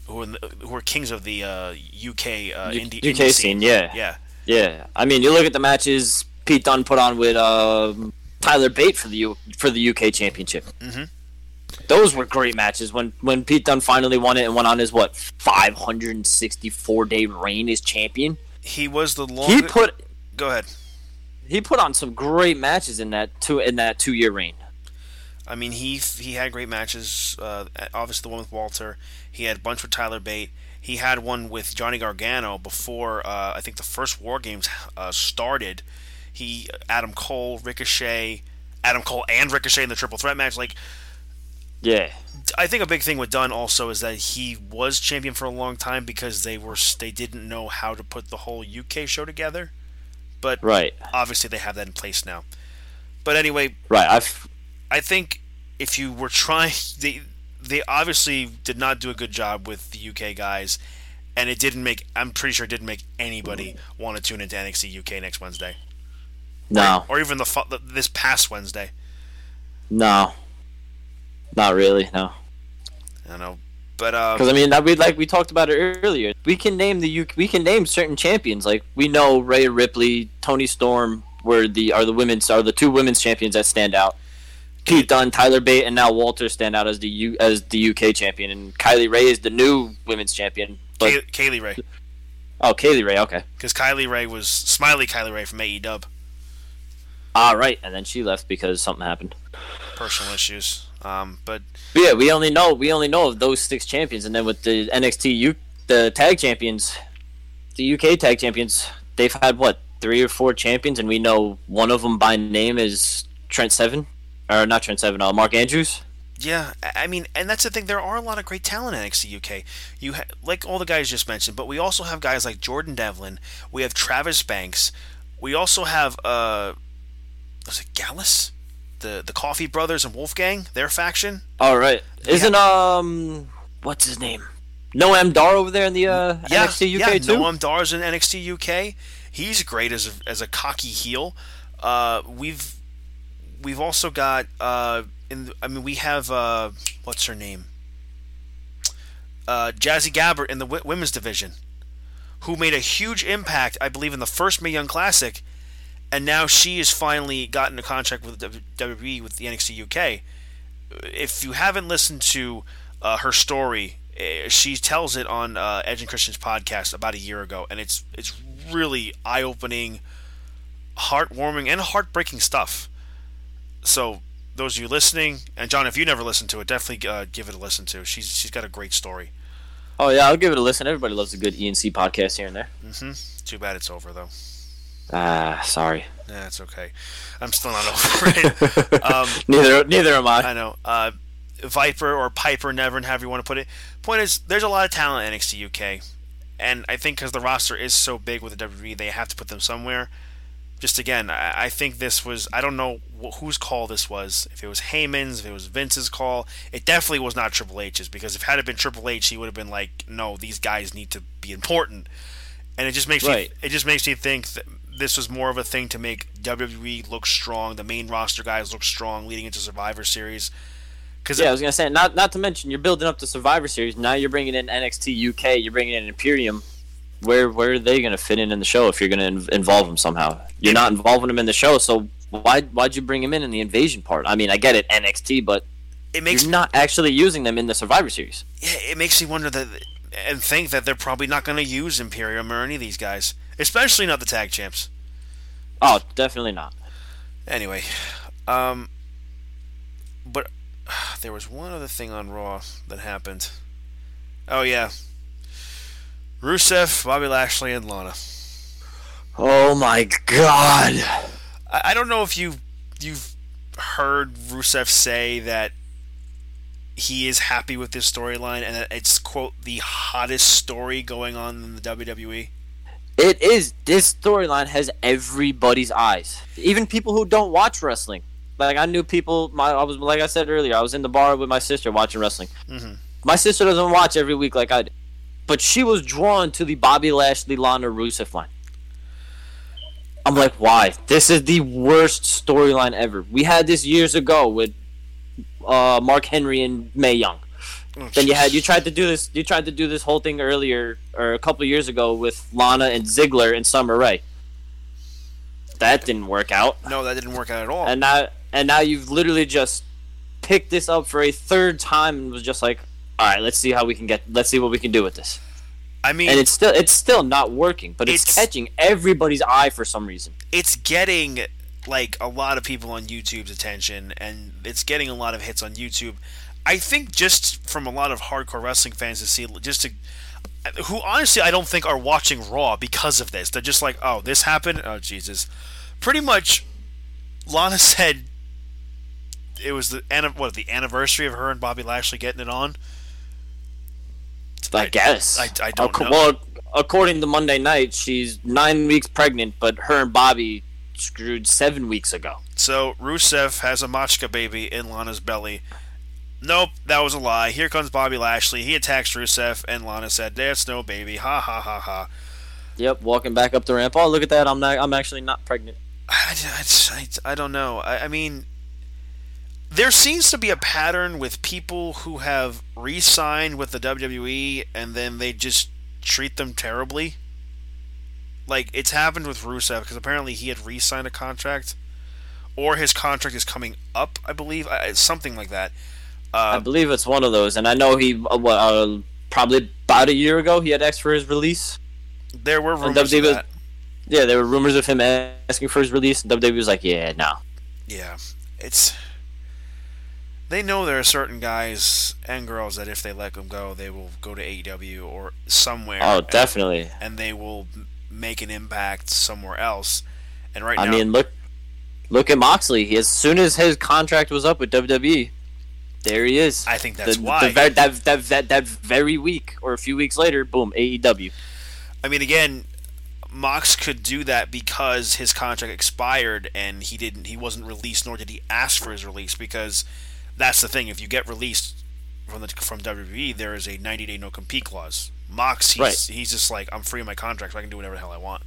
who are, who are kings of the uh, UK uh, U- indie, UK indie scene, yeah. yeah. Yeah, I mean, you look at the matches Pete Dunne put on with um Tyler Bate for the U- for the UK Championship. Mm-hmm. Those were great matches. When when Pete Dunne finally won it and went on his what 564 day reign as champion, He was the he put Go ahead. he put on some great matches in that two in that two year reign. I mean, he he had great matches. Uh, obviously, the one with Walter. He had a bunch with Tyler Bate. He had one with Johnny Gargano before uh, I think the first War Games uh, started. He Adam Cole, Ricochet, Adam Cole and Ricochet in the triple threat match. Like, Yeah. I think a big thing with Dunne also is that he was champion for a long time because they were they didn't know how to put the whole UK show together. But Right. obviously they have that in place now. But anyway, Right. I've I think if you were trying, [laughs] they they obviously did not do a good job with the UK guys, and it didn't make. I'm pretty sure it didn't make anybody want to tune into NXT UK next Wednesday, no, or even the, this past Wednesday. no, not really. No. I don't know, but uh, Because I mean, that we like we talked about it earlier. We can name the UK, we can name certain champions. Like we know Rhea Ripley, Toni Storm were the are the women's are the two women's champions that stand out. Pete Dunne, Tyler Bate, and now Walter stand out as the U as the UK champion, and Kylie Ray is the new women's champion. But Kay- Kaylee Ray, oh, Kay Lee Ray, okay, because Kylie Ray was Smiley Kylie Ray from AEW. ah, right, and then she left because something happened. Personal issues, um, but But yeah, we only know we only know of those six champions, and then with the NXT U the tag champions, the UK tag champions, they've had what three or four champions, and we know one of them by name is Trent Seven, or not Trent Seven, uh, Mark Andrews. Yeah, I mean, and that's the thing. There are a lot of great talent in NXT UK. You ha- like all the guys just mentioned, but we also have guys like Jordan Devlin. We have Travis Banks. We also have uh, was it Gallus, the the Coffey Brothers and Wolfgang, their faction. All right, isn't um what's his name? Noam Dar over there in the uh, Yeah, NXT UK yeah. too. Noam Dar's in NXT UK. He's great as a, as a cocky heel. Uh, we've we've also got uh, in. I mean, we have uh, what's her name? Uh, Jazzy Gabert in the w- women's division, who made a huge impact, I believe, in the first Mae Young Classic, and now she has finally gotten a contract with WWE with the NXT UK. If you haven't listened to uh, her story, eh, she tells it on uh, Edge and Christian's podcast about a year ago, and it's it's really eye opening, heartwarming, and heartbreaking stuff. So those of you listening, and John, if you never listened to it, definitely uh, give it a listen to. She's she's got a great story. Oh yeah, I'll give it a listen. Everybody loves a good ENC podcast here and there. Too bad it's over though. Ah, sorry. Yeah, it's okay. I'm still not [laughs] over it. um, [laughs] Neither neither am I. I know. Uh, Viper or Piper, never and however you want to put it. Point is, there's a lot of talent in NXT UK, and I think because the roster is so big with the WWE, they have to put them somewhere. Just again, I, I think this was. I don't know wh- whose call this was. If it was Heyman's, if it was Vince's call, it definitely was not Triple H's because if it had it been Triple H, he would have been like, "No, these guys need to be important." And it just makes Right. me. It just makes me think that this was more of a thing to make WWE look strong, the main roster guys look strong, leading into Survivor Series. Because Yeah, I was gonna say not not to mention you're building up the Survivor Series. Now you're bringing in NXT UK. You're bringing in Imperium. Where where are they gonna fit in in the show if you're gonna in- involve them somehow? You're not involving them in the show, so why why'd you bring them in in the invasion part? I mean, I get it NXT, but it makes you're not actually using them in the Survivor Series. yeah, it makes me wonder that and think that they're probably not going to use Imperium or any of these guys, especially not the tag champs. Oh, definitely not. Anyway, um, but [sighs] there was one other thing on Raw that happened. Oh yeah, Rusev, Bobby Lashley, and Lana. Oh my god. I, I don't know if you you've heard Rusev say that he is happy with this storyline and that it's quote the hottest story going on in the. WWE. It is. This storyline has everybody's eyes, even people who don't watch wrestling. Like I knew people. My I was like I said earlier. I was in the bar with my sister watching wrestling. Mm-hmm. My sister doesn't watch every week like I do, but she was drawn to the Bobby Lashley Lana Rusev line. I'm like, why? This is the worst storyline ever. We had this years ago with uh, Mark Henry and Mae Young. Then you had you tried to do this. You tried to do this whole thing earlier or a couple years ago with Lana and Ziggler and Summer Rae. That didn't work out, No, that didn't work out at all. and now and now you've literally just picked this up for a third time and was just like, all right, let's see how we can get. Let's see what we can do with this. I mean, And it's still it's still not working, but it's, It's- catching everybody's eye for some reason. it's getting like a lot of people on YouTube's attention, and it's getting a lot of hits on YouTube. I think just from a lot of hardcore wrestling fans to see, just to who honestly I don't think are watching Raw because of this. They're just like, oh, this happened. Oh Jesus! Pretty much, Lana [laughs] said it was the what the anniversary of her and Bobby Lashley getting it on. I guess. I- I don't Ac- know. Well, according to Monday Night, she's nine weeks pregnant, but her and Bobby screwed seven weeks ago. So Rusev has a Machka baby in Lana's belly. Nope, that was a lie. Here comes Bobby Lashley. He attacks Rusev, and Lana said, "There's no baby." Ha ha ha ha. Yep, walking back up the ramp. Oh, look at that! I'm not. I'm actually not pregnant. [sighs] I, I, I, I don't know. I, I mean, there seems to be a pattern with people who have re-signed with the WWE and then they just treat them terribly. Like it's happened with Rusev because apparently he had re-signed a contract, or his contract is coming up. I believe I- something like that. I Uh, believe it's one of those, and I know he uh, uh, probably about a year ago he had asked for his release. there were rumors of that. Yeah, there were rumors of him asking for his release, and WWE was like, "Yeah, no." Yeah, it's. They know there are certain guys and girls that if they let them go, they will go to AEW or somewhere. Oh, definitely. and they will make an impact somewhere else. And right I now, mean, look, look at Moxley. He, as soon as his contract was up with WWE, there he is. I think that's the, why. The, ver- that, that, that, that very week or a few weeks later, boom, AEW. I mean, again, Mox could do that because his contract expired and he didn't. He wasn't released, nor did he ask for his release. Because that's the thing: if you get released from the from WWE, there is a 90 day no compete clause. Mox, he's Right. he's just like, I'm free of my contract, so I can do whatever the hell I want.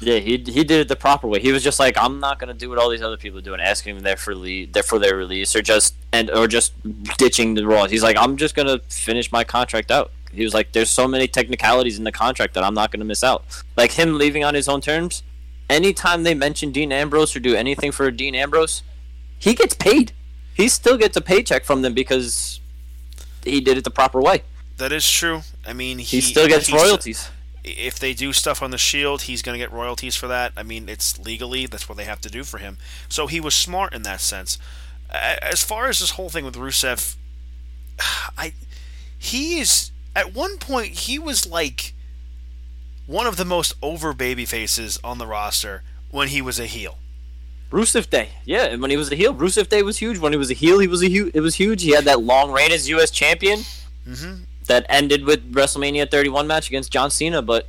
Yeah, he he did it the proper way. He was just like, I'm not gonna do what all these other people do and asking them there for le- there for their release or just and or just ditching the Raws. He's like, I'm just gonna finish my contract out. He was like, there's so many technicalities in the contract that I'm not gonna miss out. Like him leaving on his own terms. Anytime they mention Dean Ambrose or do anything for Dean Ambrose, he gets paid. He still gets a paycheck from them because he did it the proper way. That is true. I mean, he, He, still gets royalties. if they do stuff on the Shield, he's going to get royalties for that. I mean, it's legally that's what they have to do for him. So he was smart in that sense. As far as this whole thing with Rusev, [sighs] I he is at one point he was like one of the most over baby faces on the roster when he was a heel. Rusev Day, yeah, and when he was a heel, Rusev Day was huge. When he was a heel, he was a huge. It was huge. He had that long reign as U.S. champion Mhm. that ended with WrestleMania 31 match against John Cena. But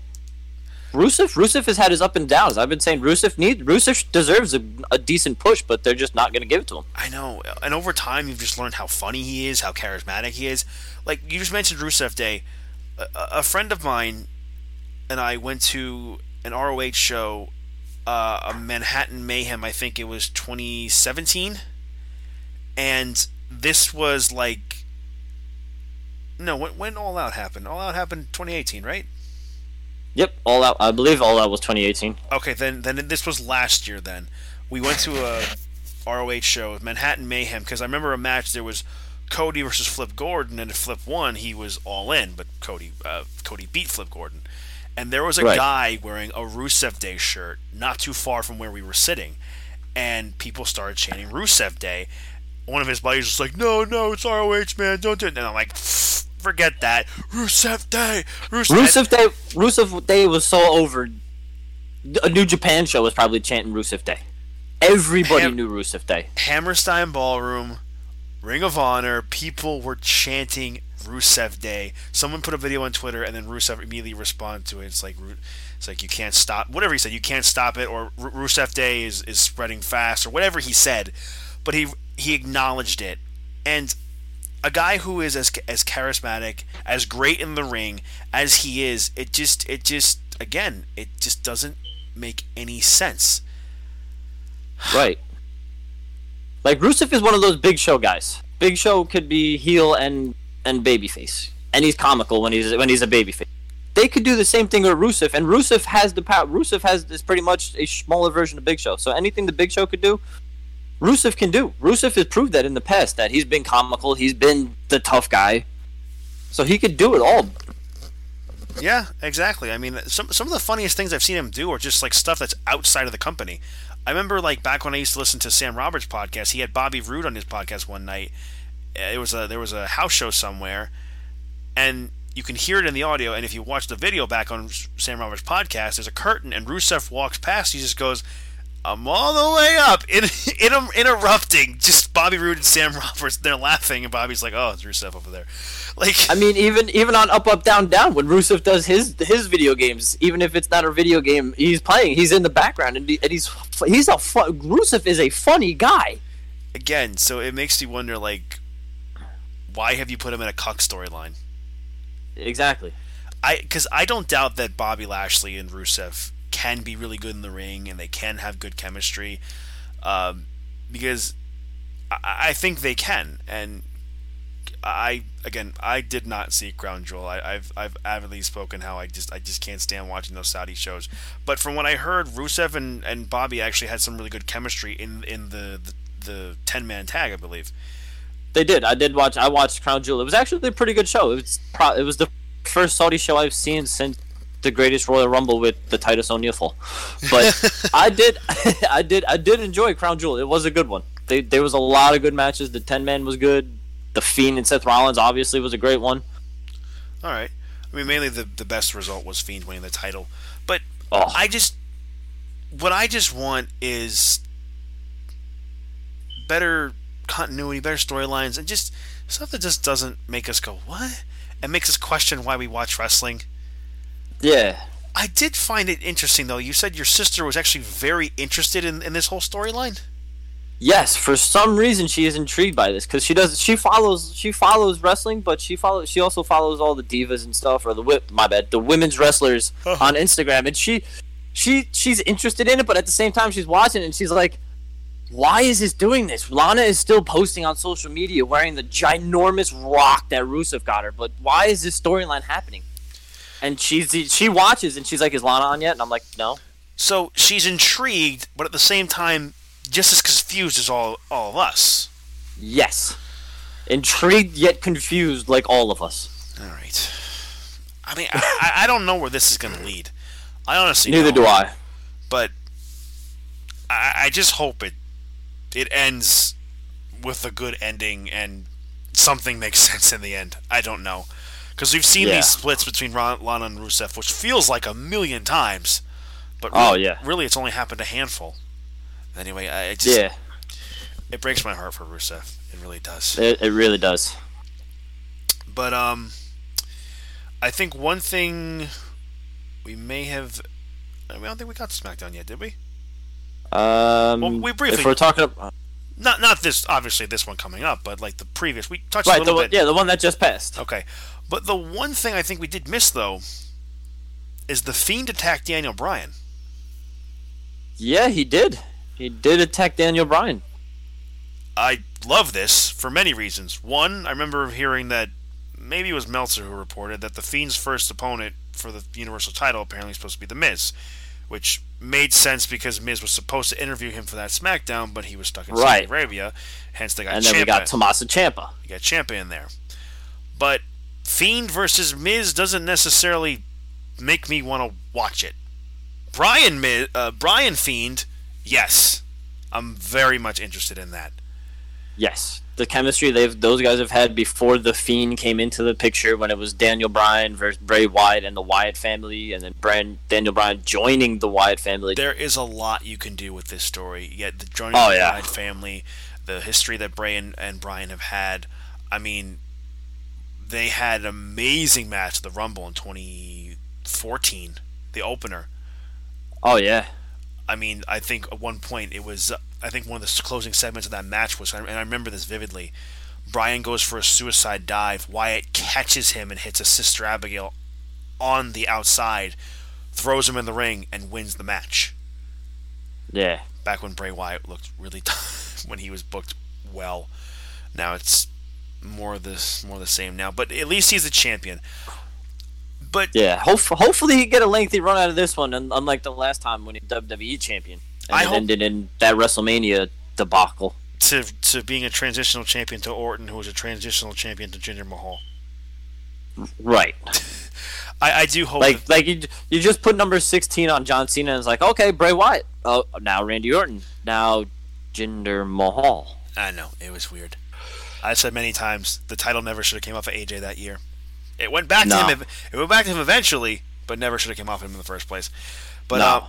Rusev, Rusev has had his up and downs. I've been saying Rusev need Rusev deserves a, a decent push, but they're just not going to give it to him. I know, and over time you've just learned how funny he is, how charismatic he is. Like you just mentioned Rusev Day, a, a friend of mine and I went to an ROH show, uh, a Manhattan Mayhem. I think it was 2017, and this was like, no, when, when All Out happened? All Out happened 2018, right? Yep, all out. I believe all out was 2018. Okay, then then this was last year. Then we went to a ROH show with Manhattan Mayhem because I remember a match. There was Cody versus Flip Gordon, and if Flip won, he was all in. But Cody uh, Cody beat Flip Gordon, and there was a Right. guy wearing a Rusev Day shirt not too far from where we were sitting, and people started chanting Rusev Day. One of his buddies was like, "No, no, it's ROH, man, don't do it." And I'm like, "Forget that, Rusev Day, Rusev." Rusev Day, Rusev Day was so over. A New Japan show was probably chanting Rusev Day. Everybody Ham- knew Rusev Day. Hammerstein Ballroom, Ring of Honor, people were chanting Rusev Day. Someone put a video on Twitter, and then Rusev immediately responded to it. It's like, it's like you can't stop whatever he said. You can't stop it, or Ru- Rusev Day is, is spreading fast, or whatever he said. But he he acknowledged it, and a guy who is as as charismatic, as great in the ring as he is, it just it just again it just doesn't make any sense. [sighs] Right. Like Rusev is one of those big show guys. Big Show could be heel and and babyface, and he's comical when he's when he's a babyface. They could do the same thing with Rusev, and Rusev has the power. Rusev has is pretty much a smaller version of Big Show. So anything the Big Show could do, Rusev can do. Rusev has proved that in the past that he's been comical, he's been the tough guy, so he could do it all. Yeah, exactly. I mean, some some of the funniest things I've seen him do are just like stuff that's outside of the company. I remember like back when I used to listen to Sam Roberts' podcast, he had Bobby Roode on his podcast one night. Uh, It was a there was a house show somewhere, and you can hear it in the audio. And if you watch the video back on Sam Roberts' podcast, there's a curtain, and Rusev walks past. He just goes, I'm all the way up, in, [laughs] in, interrupting just Bobby Roode and Sam Roberts. They're laughing, and Bobby's like, "Oh, it's Rusev over there." [laughs] Like, I mean, even even on Up Up Down Down, when Rusev does his his video games, even if it's not a video game, he's playing. He's in the background, and, he, and he's he's a Rusev is a funny guy. again, so it makes you wonder, like, why have you put him in a cuck storyline? Exactly. I because I don't doubt that Bobby Lashley and Rusev can be really good in the ring and they can have good chemistry, um, because I, I think they can. And I again, I did not see Crown Jewel. I, I've I've avidly spoken how I just I just can't stand watching those Saudi shows. But from what I heard, Rusev and, and Bobby actually had some really good chemistry in in the the, the ten man tag, I believe. They did. I did watch. I watched Crown Jewel. It was actually a pretty good show. It was pro- it was the first Saudi show I've seen since the Greatest Royal Rumble with the Titus O'Neil. But [laughs] I did, [laughs] I did, I did enjoy Crown Jewel. It was a good one. They, there was a lot of good matches. The Ten Man was good. The Fiend and Seth Rollins obviously was a great one. All right. I mean, mainly the the best result was Fiend winning the title, but Oh. I just what I just want is better continuity, better storylines, and just stuff that just doesn't make us go what, and makes us question why we watch wrestling. Yeah, I did find it interesting though. You said your sister was actually very interested in, in this whole storyline. Yes, for some reason she is intrigued by this because she does. She follows. She follows wrestling, but she follows. She also follows all the divas and stuff, or the whip. My bad. The women's wrestlers on Instagram, and she, she, she's interested in it, but at the same time she's watching it and she's like, "Why is this doing this?" Lana is still posting on social media wearing the ginormous rock that Rusev got her, but why is this storyline happening? And she's she watches and she's like, "Is Lana on yet?" And I'm like, "No." So she's intrigued, but at the same time, just as confused as all all of us. Yes, intrigued yet confused, like all of us. All right. I mean, I, I- don't know where this is going to lead. I honestly Neither don't. do I. But I, I just hope it it ends with a good ending and something makes [laughs] sense in the end. I don't know because we've seen Yeah. these splits between Ron, Lana and Rusev, which feels like a million times. But Oh, really, yeah. really, it's only happened a handful. Anyway, I it just Yeah, it breaks my heart for Rusev. It really does. it, it really does. But um, I think one thing we may have. I don't think we got SmackDown yet, did we? Um, Well, we briefly- if we're talking about Not not this obviously this one coming up, but like the previous. We touched a right, the little one, bit. yeah, the one that just passed. Okay, but the one thing I think we did miss though is the Fiend attacked Daniel Bryan. Yeah, he did. He did attack Daniel Bryan. I love this for many reasons. One, I remember hearing that maybe it was Meltzer who reported that the Fiend's first opponent for the Universal title apparently is supposed to be The Miz, which made sense because Miz was supposed to interview him for that SmackDown, but he was stuck in Saudi Right. Arabia. Hence, they got and then we got Tommaso Ciampa. You got Ciampa in there. But Fiend versus Miz doesn't necessarily make me want to watch it. Bryan Miz, uh, Bryan Fiend, yes, I'm very much interested in that. Yes, the chemistry they've those guys have had before the Fiend came into the picture when it was Daniel Bryan versus Bray Wyatt and the Wyatt family, and then Bryan, Daniel Bryan joining the Wyatt family. There is a lot you can do with this story. Yet the joining Oh, the yeah. Bryan family, the history that Bray and, and Bryan have had. I mean, they had an amazing match at the Rumble in 2014, the opener. oh yeah, I mean, I think at one point it was. I think one of the closing segments of that match was, and I remember this vividly. Bryan goes for a suicide dive. Wyatt catches him and hits a sister Abigail on the outside, throws him in the ring, and wins the match. yeah. Back when Bray Wyatt looked really, tough, [laughs] when he was booked well. Now it's more of this, more of the same now. But at least he's a champion. But Yeah, hope, hopefully he get a lengthy run out of this one, unlike the last time when he WWE champion I hope- ended in that WrestleMania debacle. to to being a transitional champion to Orton, who was a transitional champion to Jinder Mahal. Right, [laughs] I, I do hope like that- like you you just put number sixteen on John Cena, and it's like okay, Bray Wyatt. Oh, now Randy Orton. Now Jinder Mahal. I know it was weird. I said many times the title never should have came off of AJ that year. It went back No. to him. It went back to him eventually, but never should have came off him in the first place. But No. uh,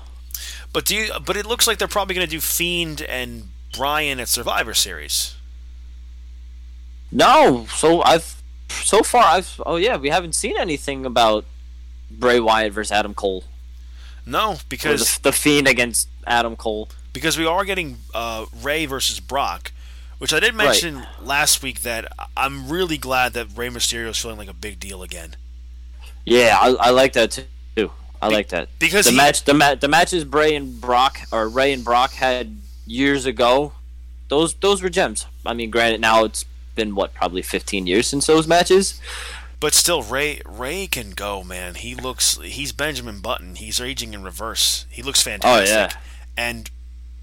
But do you? But it looks like they're probably going to do Fiend and Bryan at Survivor Series. No, so I've so far I've oh yeah, we haven't seen anything about Bray Wyatt versus Adam Cole. No, because the, the Fiend against Adam Cole. because we are getting uh, Rey versus Brock, which I did mention last week that I'm really glad that Rey Mysterio is feeling like a big deal again. Yeah, I, I like that too. I Be- like that because the he- match the ma- the matches Bray and Brock or Rey and Brock had years ago. Those those were gems. I mean, granted, now it's been what probably 15 years since those matches. But still, Rey Rey can go, man. He looks he's Benjamin Button. He's aging in reverse. He looks fantastic. Oh, yeah. And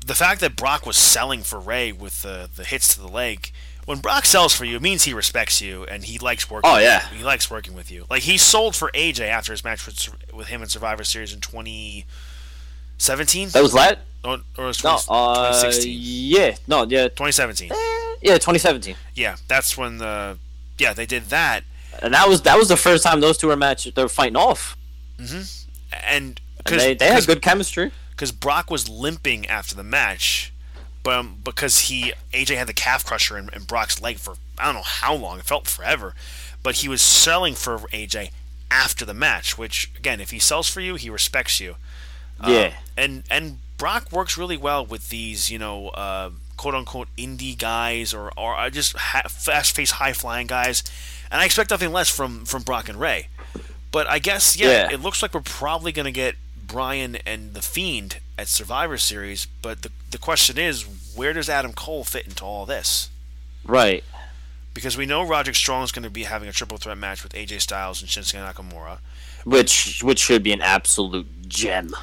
the fact that Brock was selling for Rey with the the hits to the leg. When Brock sells for you, it means he respects you and he likes working. Oh, with yeah. you. he likes working with you. Like he sold for AJ after his match with with him in Survivor Series in 2017. That was that. or, or was No, uh, 2016. yeah, no, yeah, 2017. eh, yeah, 2017. Yeah, that's when the yeah they did that. And that was that was the first time those two were matched. they were fighting off. And And they, they had good chemistry. because Brock was limping after the match, but um, because he AJ had the calf crusher in, in Brock's leg for I don't know how long. It felt forever, but he was selling for AJ after the match. Which again, if he sells for you, he respects you. Uh, Yeah. and and Brock works really well with these, you know, uh, quote unquote indie guys or or uh, just ha- fast paced, high flying guys. And I expect nothing less from from Brock and Rey. But I guess yeah, Yeah. it looks like we're probably gonna get Bryan and the Fiend at Survivor Series. But the the question is, where does Adam Cole fit into all this? Right. Because we know Roderick Strong is going to be having a triple threat match with AJ Styles and Shinsuke Nakamura. Which which should be an absolute gem.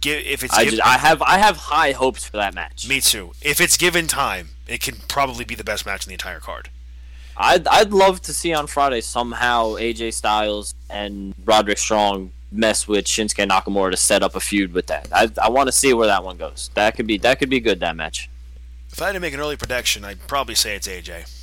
Give, if it's I, just, I have I have high hopes for that match. me too. If it's given time, it can probably be the best match in the entire card. I'd I'd love to see on Friday somehow AJ Styles and Roderick Strong mess with Shinsuke Nakamura to set up a feud with that. I I want to see where that one goes. That could be that could be good that match. If I had to make an early prediction, I'd probably say it's AJ.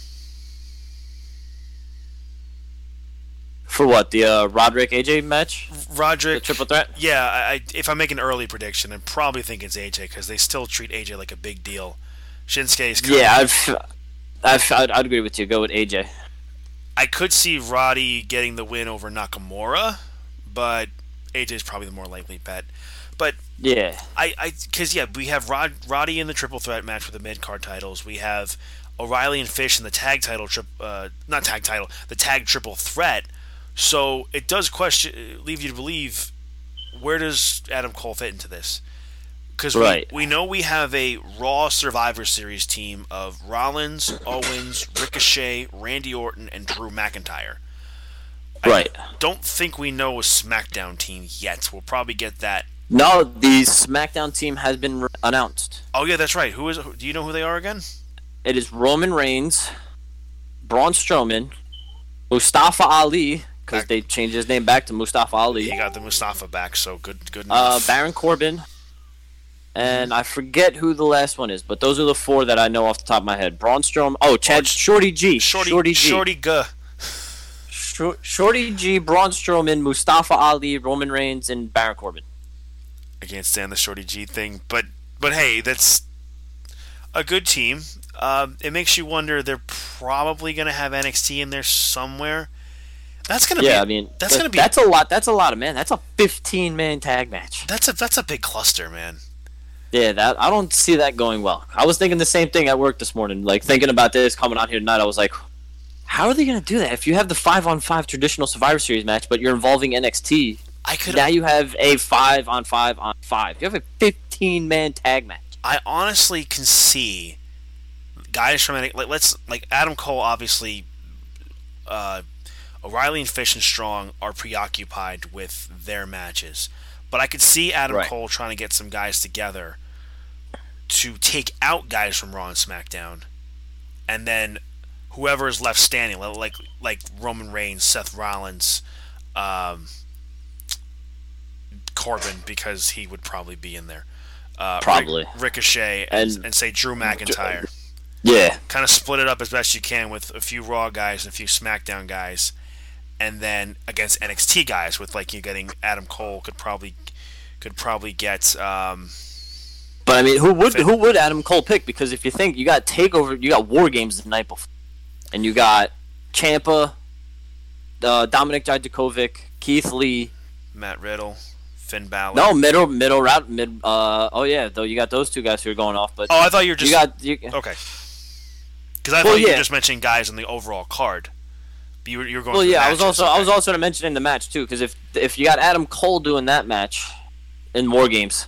For what the uh, Roderick AJ match, the Roderick. triple threat. Yeah, I, I, if I make an early prediction, I'd probably think it's AJ because they still treat AJ like a big deal. Shinsuke is kind Yeah, I've, I've I'd, I'd agree with you. Go with AJ. I could see Roddy getting the win over Nakamura, but AJ's probably the more likely bet. But Yeah, I, I, because yeah, we have Rod, Roddy in the triple threat match with the mid card titles. We have O'Reilly and Fish in the tag title, trip, uh, not tag title, the tag triple threat. So it does question, leave you to believe, where does Adam Cole fit into this? Because Right. we, we know we have a Raw Survivor Series team of Rollins, Owens, Ricochet, Randy Orton, and Drew McIntyre. I right. don't think we know a SmackDown team yet. We'll probably get that. No, the SmackDown team has been re- announced. Oh yeah, that's right. Who is? Do you know who they are again? It is Roman Reigns, Braun Strowman, Mustafa Ali, because they changed his name back to Mustafa Ali. He got the Mustafa back, so good, good uh, enough. Baron Corbin, and I forget who the last one is, but those are the four that I know off the top of my head. Braun Strowman. Oh, Chad Shorty G. Shorty, Shorty G. Shorty, G. Shorty G. Braun Strowman, Mustafa Ali, Roman Reigns, and Baron Corbin. I can't stand the Shorty G thing, but but hey, that's a good team. Um, it makes you wonder. They're probably going to have NXT in there somewhere. That's going to Yeah, be. I mean that's to be. that's a lot. That's a lot of man. That's a 15 man tag match. that's a that's a big cluster, man. Yeah, that I don't see that going well. I was thinking the same thing at work this morning. Like thinking about this coming out here tonight, I was like, how are they going to do that? If you have the five on five traditional Survivor Series match, but you're involving NXT, I could. now you have a five on five on five. You have a 15 man tag match. I honestly can see guys from Like, let's like Adam Cole. Obviously, uh, O'Reilly and Fish and Strong are preoccupied with their matches, but I could see Adam Right. Cole trying to get some guys together to take out guys from Raw and SmackDown, and then whoever is left standing, like like Roman Reigns, Seth Rollins, um, Corbin, because he would probably be in there. Uh, Probably. Ricochet and, And- and say Drew McIntyre. Yeah, Kind of split it up as best you can with a few Raw guys and a few SmackDown guys, and then against NXT guys with like you getting Adam Cole could probably could probably get. Um, But I mean, who would who would Adam Cole pick? Because if you think you got Takeover, you got War Games the night before, and you got Ciampa, uh, Dominik Dijakovic, Keith Lee. Matt Riddle, Finn Balor. No, middle middle route mid. Uh, oh yeah, though you got those two guys who are going off, but Oh, I thought you were just you got you, okay. Because I Well, thought you were yeah. just mentioning guys in the overall card. But you were, you were going. Well, yeah, I was also I was also mentioning the match too, because if if you got Adam Cole doing that match in War Games,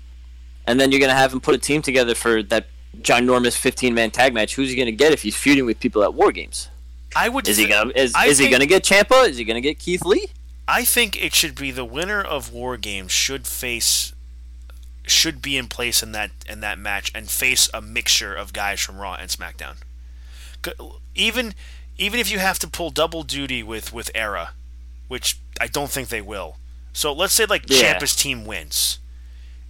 and then you're gonna have him put a team together for that ginormous 15 man tag match, who's he gonna get if he's feuding with people at War Games? I would. Is he gonna is, is he gonna get Ciampa? Is he gonna get Keith Lee? I think it should be the winner of War Games should face should be in place in that in that match and face a mixture of guys from Raw and SmackDown. Even even if you have to pull double duty with with Era, which I don't think they will. So let's say like Yeah. Ciampa's team wins.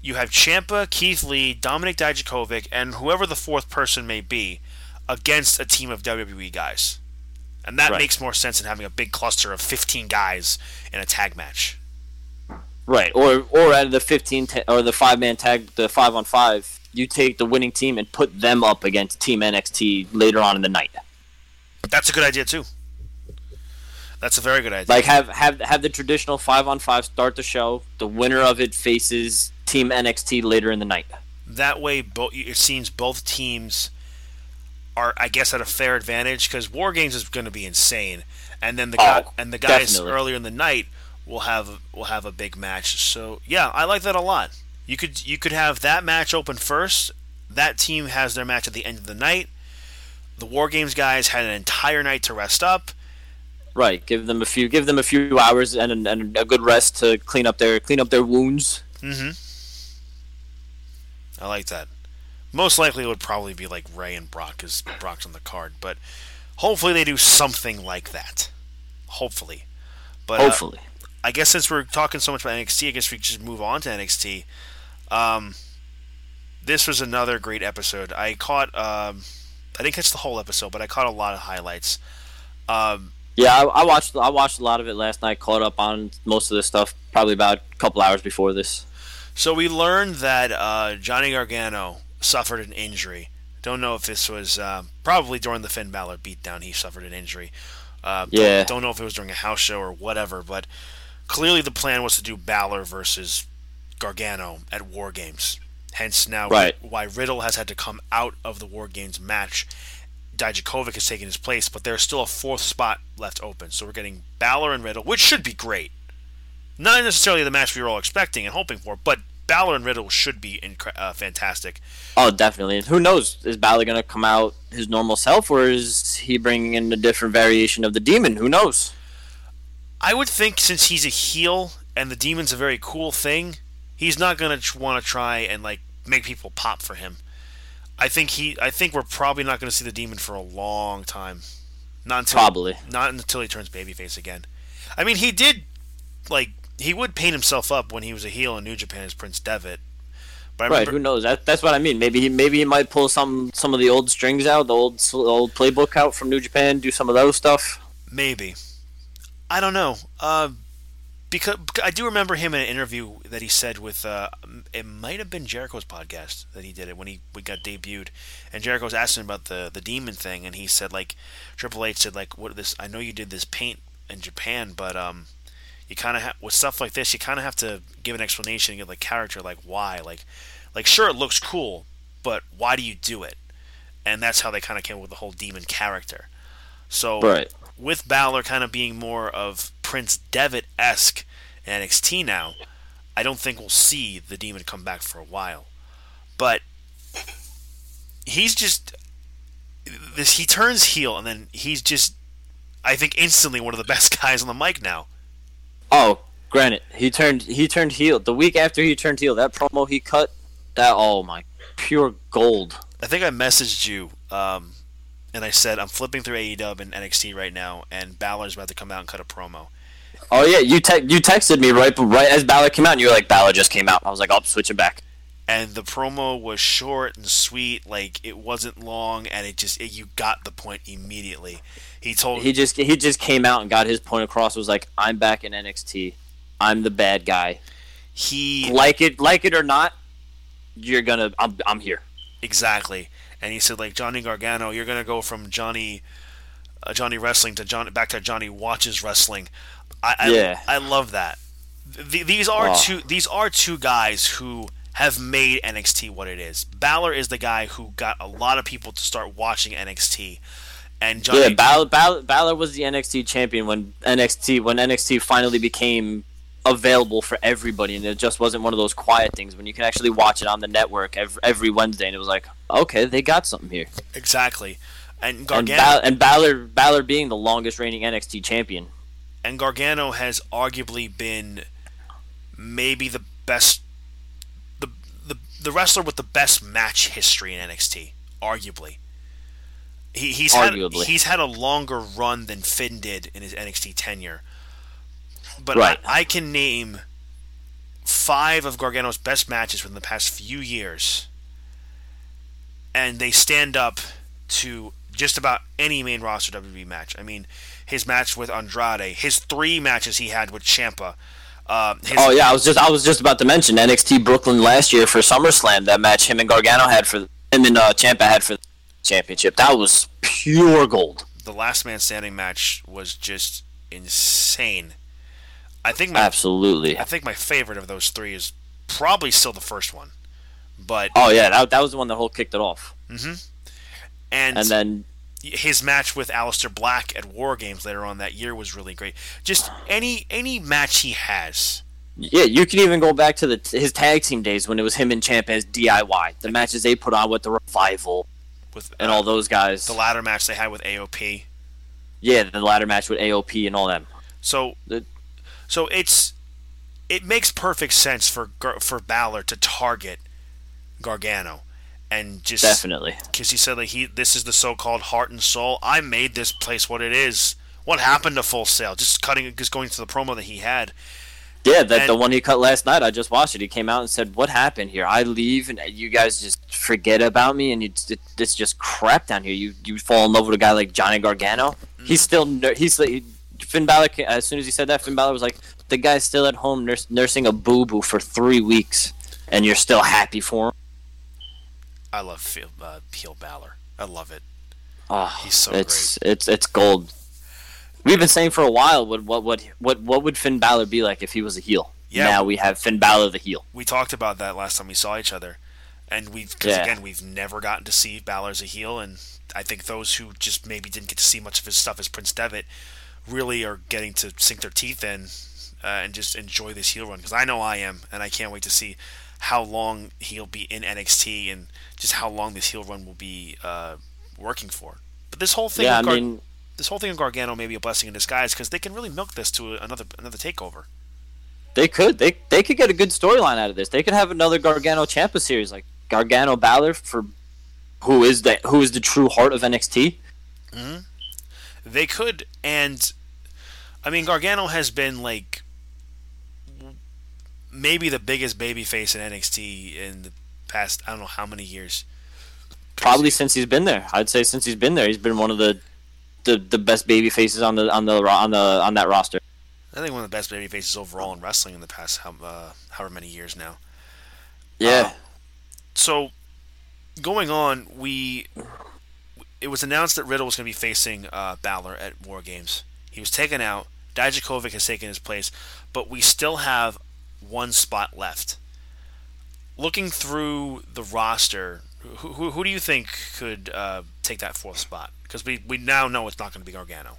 You have Ciampa, Keith Lee, Dominik Dijakovic, and whoever the fourth person may be against a team of WWE guys. And that Right. makes more sense than having a big cluster of 15 guys in a tag match. Right. Or or out of the 15 ta- or the five man tag, the five on five, you take the winning team and put them up against Team NXT later on in the night. That's a good idea too. That's a very good idea. Like have have have the traditional five on five start the show. The winner of it faces Team NXT later in the night. that way, bo- it seems both teams are, I guess, at a fair advantage because War Games is going to be insane, and then the Oh, guy, and the guys definitely. earlier in the night will have will have a big match. So yeah, I like that a lot. You could you could have that match open first. That team has their match at the end of the night. The War Games guys had an entire night to rest up. Right. Give them a few give them a few hours and and a good rest to clean up their clean up their wounds. Mhm. I like that. Most likely it would probably be like Rey and Brock because Brock's on the card, but hopefully they do something like that. Hopefully. But uh, Hopefully. I guess since we're talking so much about NXT, I guess we just move on to NXT. Um, this was another great episode. I caught, um, I didn't catch the whole episode, but I caught a lot of highlights. Um, Yeah, I, I watched I watched a lot of it last night. Caught up on most of this stuff probably about a couple hours before this. so we learned that uh, Johnny Gargano suffered an injury. Don't know if this was um, probably during the Finn Balor beatdown. He suffered an injury. Uh, don't- Yeah. Don't, know if it was during a house show or whatever, but clearly the plan was to do Balor versus Gargano at War Games. Hence now Right. why Riddle has had to come out of the War Games match. Dijakovic has taken his place, but there's still a fourth spot left open. So we're getting Balor and Riddle, which should be great. Not necessarily the match we were all expecting and hoping for, but Balor and Riddle should be incre- uh, fantastic. Oh, definitely. Who knows? Is Balor gonna come out his normal self, or is he bringing in a different variation of the demon? Who knows? I would think since he's a heel and the demon's a very cool thing, he's not gonna want to try and like make people pop for him. I think he. I think we're probably not gonna see the demon for a long time. Not until Probably. not until he turns babyface again. I mean, he did like he would paint himself up when he was a heel in New Japan as Prince Devitt. But Right? remember, Who knows? That, that's what I mean. Maybe he maybe he might pull some some of the old strings out, the old old playbook out from New Japan, do some of those stuff. Maybe. I don't know. Uh, because I do remember him in an interview that he said with uh, it might have been Jericho's podcast that he did it when he we got debuted, and Jericho was asking about the the demon thing, and he said like Triple H said like what this I know you did this paint in Japan, but um you kind of ha- with stuff like this you kind of have to give an explanation and the character like why like like sure it looks cool, but why do you do it? And that's how they kind of came up with the whole demon character. So Right. with Balor kind of being more of Prince Devitt esque in NXT now, I don't think we'll see the demon come back for a while. But he's just this he turns heel and then he's just I think instantly one of the [laughs] best guys on the mic now. Oh, granted, he turned he turned heel the week after he turned heel. That promo he cut, that oh my, pure gold. I think I messaged you um, and I said I'm flipping through AEW and NXT right now and Balor's about to come out and cut a promo. Oh yeah, you te- you texted me right right as Balor came out, and you were like, Balor just came out. I was like, I'll switch it back. and the promo was short and sweet like it wasn't long and it just it, you got the point immediately he told He just he just came out and got his point across. Was like, I'm back in NXT. I'm the bad guy. he Like it, like it or not, you're gonna. I'm, I'm here. exactly, and he said like Johnny Gargano, you're gonna go from Johnny uh, Johnny wrestling to John back to Johnny watches wrestling. I I, Yeah. I love that. Th- these are Oh. two these are two guys who have made NXT what it is. Balor is the guy who got a lot of people to start watching NXT, and Johnny Yeah, Balor, Balor, Balor was the NXT champion when NXT when NXT finally became available for everybody, and it just wasn't one of those quiet things when you can actually watch it on the network every, every Wednesday, and it was like, okay, they got something here. exactly, and And, Gargano Bal- and Balor, Balor being the longest reigning NXT champion. and Gargano has arguably been maybe the best the the, the wrestler with the best match history in NXT, arguably. He, he's Arguably. had he's had a longer run than Finn did in his NXT tenure. But Right. I, I can name five of Gargano's best matches within the past few years, and they stand up to just about any main roster WWE match. I mean, his match with Andrade, his three matches he had with Ciampa. Uh, Oh yeah, I was just I was just about to mention NXT Brooklyn last year for SummerSlam. That match him and Gargano had for him and uh, Ciampa had for championship. That was pure gold. the last man standing match was just insane. I think my Absolutely. I think my favorite of those three is probably still the first one, but Oh yeah, that, that was the one that whole kicked it off. Mm-hmm. and, And then his match with Aleister Black at War Games later on that year was really great. Just any any match he has, Yeah, you can even go back to the his tag team days when it was him and Champ as DIY. The matches they put on with the revival with and uh, all those guys. the ladder match they had with AOP. yeah, the ladder match with AOP and all them. So The- so it's it makes perfect sense for for Balor to target Gargano and just Definitely. because he said that he this is the so-called heart and soul. I made this place what it is. What happened to Full Sail? Just cutting, just going to the promo that he had. Yeah, that the one he cut last night. I just watched it. He came out and said, "What happened here? I leave, and you guys just forget about me, and it's, it, it's just crap down here. You you fall in love with a guy like Johnny Gargano. He's still he's like Finn Balor. As soon as he said that, Finn Balor was like, "The guy's still at home nurs- nursing a boo boo for three weeks, and you're still happy for him." I love Phil, uh, Balor. I love it. Oh, He's so it's it's it's gold. We've been saying for a while what what what what what would Finn Balor be like if he was a heel? Yeah. Now we have Finn Balor the heel. We talked about that last time we saw each other, and we've because Yeah. again we've never gotten to see Balor as a heel, and I think those who just maybe didn't get to see much of his stuff as Prince Devitt really are getting to sink their teeth in uh, and just enjoy this heel run because I know I am, and I can't wait to see how long he'll be in NXT and just how long this heel run will be uh, working for. But this whole thing, Yeah, I mean, this whole thing of Gargano may be a blessing in disguise because they can really milk this to another another takeover. They could. They they could get a good storyline out of this. They could have another Gargano Ciampa series, like Gargano Balor for who is the who is the true heart of NXT. Hmm. They could, and I mean Gargano has been like maybe the biggest babyface in NXT in the past I don't know how many years. Probably since he's been there. I'd say since he's been there, he's been one of the the, the best baby faces on the on the on the on that roster. I think one of the best baby faces overall in wrestling in the past how, uh, however many years now. Yeah. So going on, we it was announced that Riddle was going to be facing uh, Balor at War Games. He was taken out. Dijakovic has taken his place, but we still have one spot left. Looking through the roster, who, who, who do you think could uh, take that fourth spot? Because we, we now know it's not going to be Gargano.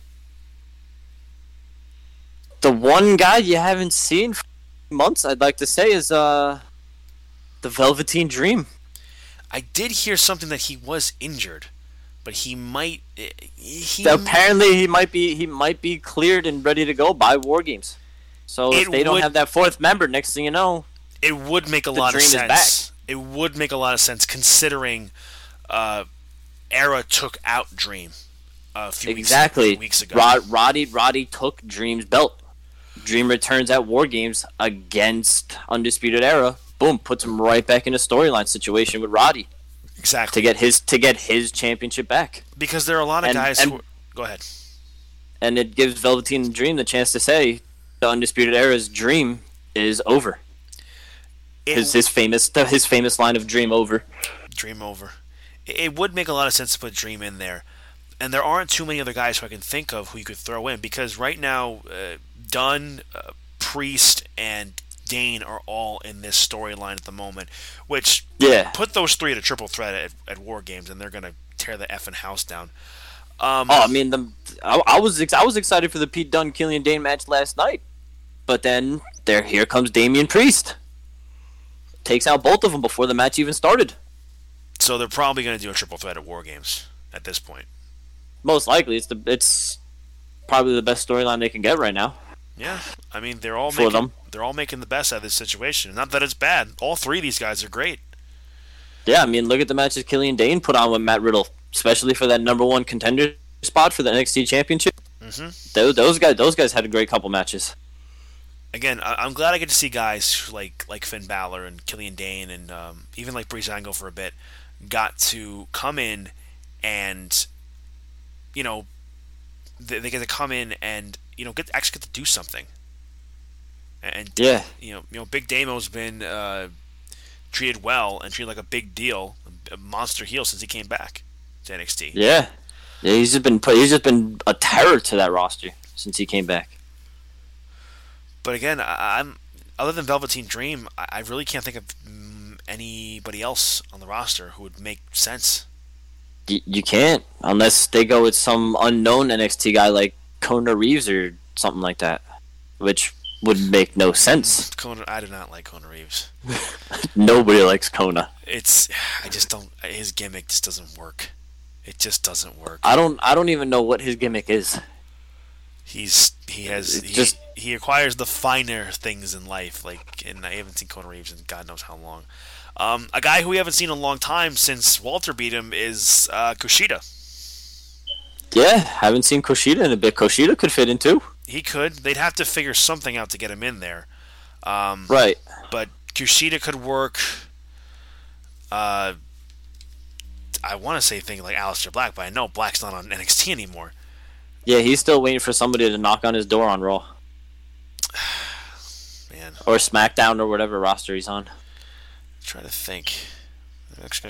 the one guy you haven't seen for months, I'd like to say, is uh the Velveteen Dream. I did hear something that he was injured, but he might. eh, He, Apparently, he might be he might be cleared and ready to go by War Games. So if they don't have that fourth member, next thing you know, it would make a lot of sense. back. It would make a lot of sense considering uh, Era took out Dream a few exactly. weeks, weeks ago. Rod, Roddy Roddy took Dream's belt. Dream returns at War Games against Undisputed Era. Boom, puts him right back in a storyline situation with Roddy exactly to get his to get his championship back. because there are a lot of and- guys and- who. Go ahead. and it gives Velveteen Dream the chance to say the Undisputed Era's dream is over. It- his his famous his famous line of "Dream over." Dream over. It, would make a lot of sense to put Dream in there, and there aren't too many other guys who I can think of who you could throw in because right now, uh, Dunne, uh, Priest, and Dain are all in this storyline at the moment, which Yeah. put those three at a triple threat at, at War Games, and they're gonna tear the effing house down. Um, Oh, I mean, the I, I was ex- I was excited for the Pete Dunne Killian Dain match last night, but then there here comes Damian Priest, takes out both of them before the match even started. So they're probably gonna do a triple threat at War Games at this point. Most likely, it's the it's probably the best storyline they can get right now. Yeah, I mean they're all For making them. they're all making the best out of this situation. Not that it's bad. All three of these guys are great. Yeah, I mean, look at the matches Killian Dain put on with Matt Riddle, especially for that number one contender spot for the NXT Championship. Mm-hmm. Those, those guys, those guys had a great couple matches. Again, I- I'm glad I get to see guys like like Finn Balor and Killian Dain and um, even like Breezango for a bit got to come in and you know they, they get to come in and you know get actually get to do something. And Yeah, you know, you know, Big Damo's been uh, treated well and treated like a big deal, a monster heel since he came back to NXT. yeah, yeah. He's just been he's just been a terror to that roster since he came back. But again, I, I'm other than Velveteen Dream, I, I really can't think of anybody else on the roster who would make sense. Y- you can't unless they go with some unknown NXT guy like Kona Reeves or something like that, which would make no sense. Kona, I do not like Kona Reeves. [laughs] Nobody likes Kona. It's [sighs] I just don't. His gimmick just doesn't work. It just doesn't work. I don't I don't even know what his gimmick is. He's he has he, just- he acquires the finer things in life. Like, and I haven't seen Kona Reeves in God knows how long. Um, a guy who we haven't seen in a long time since Walter beat him is uh, Kushida. Yeah, haven't seen Kushida in a bit. Kushida could fit in too. He could. They'd have to figure something out to get him in there. Um, Right. but Kushida could work. Uh, I want to say things like Aleister Black, but I know Black's not on NXT anymore. Yeah, he's still waiting for somebody to knock on his door on Raw [sighs] Man, or SmackDown or whatever roster he's on. Try to think.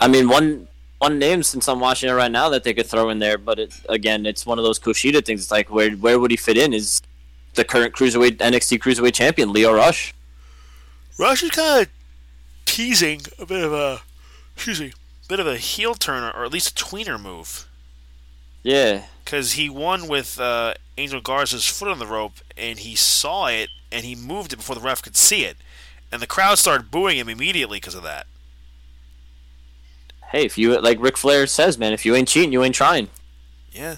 I mean, one one name since I'm watching it right now that they could throw in there, but it, again, it's one of those Kushida things. It's like where where would he fit in? Is the current cruiserweight NXT cruiserweight champion Lio Rush? Rush is kind of teasing a bit of a, excuse me, bit of a heel turner or at least a tweener move Yeah, because he won with uh, Angel Garza's foot on the rope and he saw it and he moved it before the ref could see it, and the crowd started booing him immediately because of that. hey, if you like Ric Flair says, man, if you ain't cheating, you ain't trying. Yeah,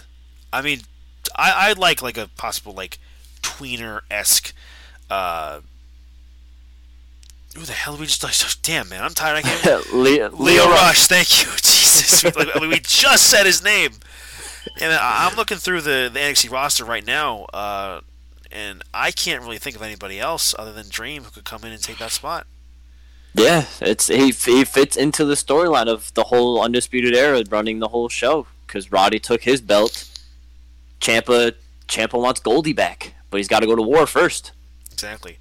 I mean, I I like like a possible like tweener esque. Uh, who the hell we just like? Damn man, I'm tired. I can't. [laughs] Lio, [laughs] Lio Rush, thank you, [laughs] Jesus. Like, we just said his name, and I'm looking through the the NXT roster right now, uh, and I can't really think of anybody else other than Dream who could come in and take that spot. Yeah, it's he, he fits into the storyline of the whole undisputed era running the whole show because Roddy took his belt. Ciampa Ciampa wants Goldy back, but he's got to go to war first. Exactly.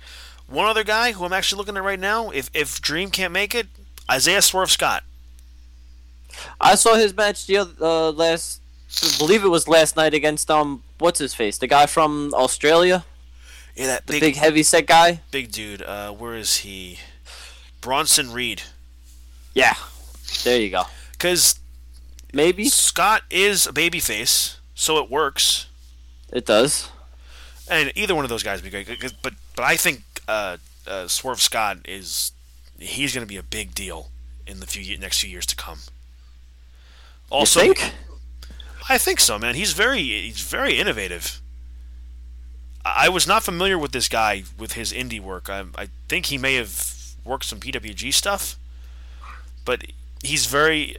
One other guy who I'm actually looking at right now, if if Dream can't make it, Isaiah Swerve Scott. I saw his match the other, uh, last, believe it was last night against um, what's his face, the guy from Australia, Yeah, that the big big, heavy set guy. big dude. Uh, where is he? Bronson Reed. Yeah, there you go. Because Maybe Scott is a babyface, so it works. it does. And either one of those guys would be great. But but I think uh, uh, Swerve Scott is he's going to be a big deal in the few next few years to come. Also? I think so, man. He's very he's very innovative. I was not familiar with this guy with his indie work. I, I think he may have worked some PWG stuff, but he's very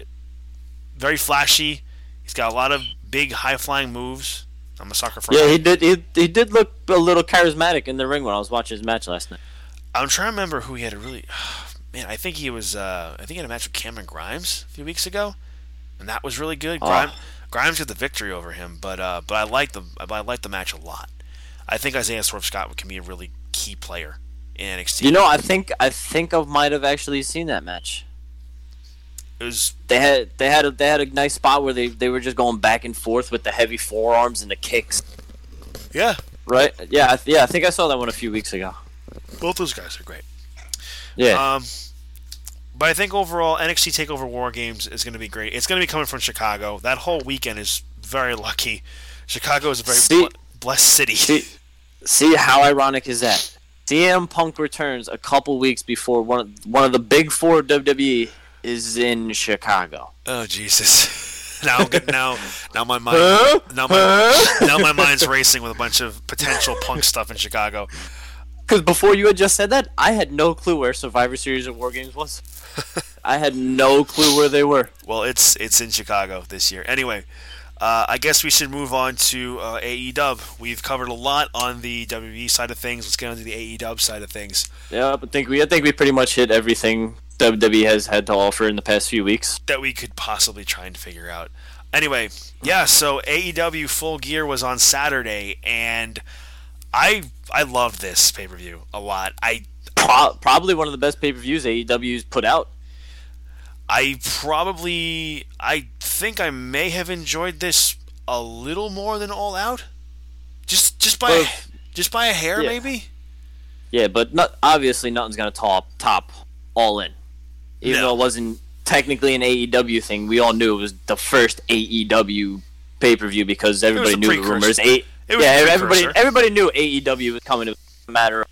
very flashy. He's got a lot of big high flying moves. I'm a sucker for. Yeah, he did. He, he did look a little charismatic in the ring when I was watching his match last night. I'm trying to remember who he had a really. [sighs] Man, I think he was. Uh, I think he had a match with Cameron Grimes a few weeks ago, and that was really good. Oh. Grimes, got the victory over him, but uh, but I like the I like the match a lot. I think Isaiah Swerve Scott can be a really key player in NXT. You know, I think I think I might have actually seen that match. it was They had they had a, they had a nice spot where they, they were just going back and forth with the heavy forearms and the kicks. yeah. Right? Yeah, I th- yeah. I think I saw that one a few weeks ago. Both those guys are great. Yeah. Um, but I think overall NXT Takeover War Games is going to be great. It's going to be coming from Chicago. That whole weekend is very lucky. Chicago is a very See- ble- blessed city. see, see how ironic is that? CM Punk returns a couple weeks before one of, one of the big four WWE is in Chicago. Oh Jesus! [laughs] Now, now, now my mind, now my, now my mind's racing with a bunch of potential punk stuff in Chicago. Because before you had just said that, I had no clue where Survivor Series of War Games was. [laughs] I had no clue where they were. Well, it's it's in Chicago this year. Anyway, uh, I guess we should move on to uh, AEW. We've covered a lot on the WWE side of things. Let's get on to the AEW side of things. Yeah, but think we I think we pretty much hit everything WWE has had to offer in the past few weeks. that we could possibly try and figure out. Anyway, yeah, so AEW Full Gear was on Saturday, and I I loved this pay per view a lot. I Pro- probably one of the best pay per views AEW's put out. I probably I think I may have enjoyed this a little more than All Out, just just by Well, just by a hair yeah. maybe. Yeah, but not obviously nothing's gonna top top All In. Even No. though it wasn't technically an AEW thing, we all knew it was the first AEW pay per view because everybody knew the rumors. A- It was yeah, everybody precursor. everybody knew AEW was coming. It was a matter of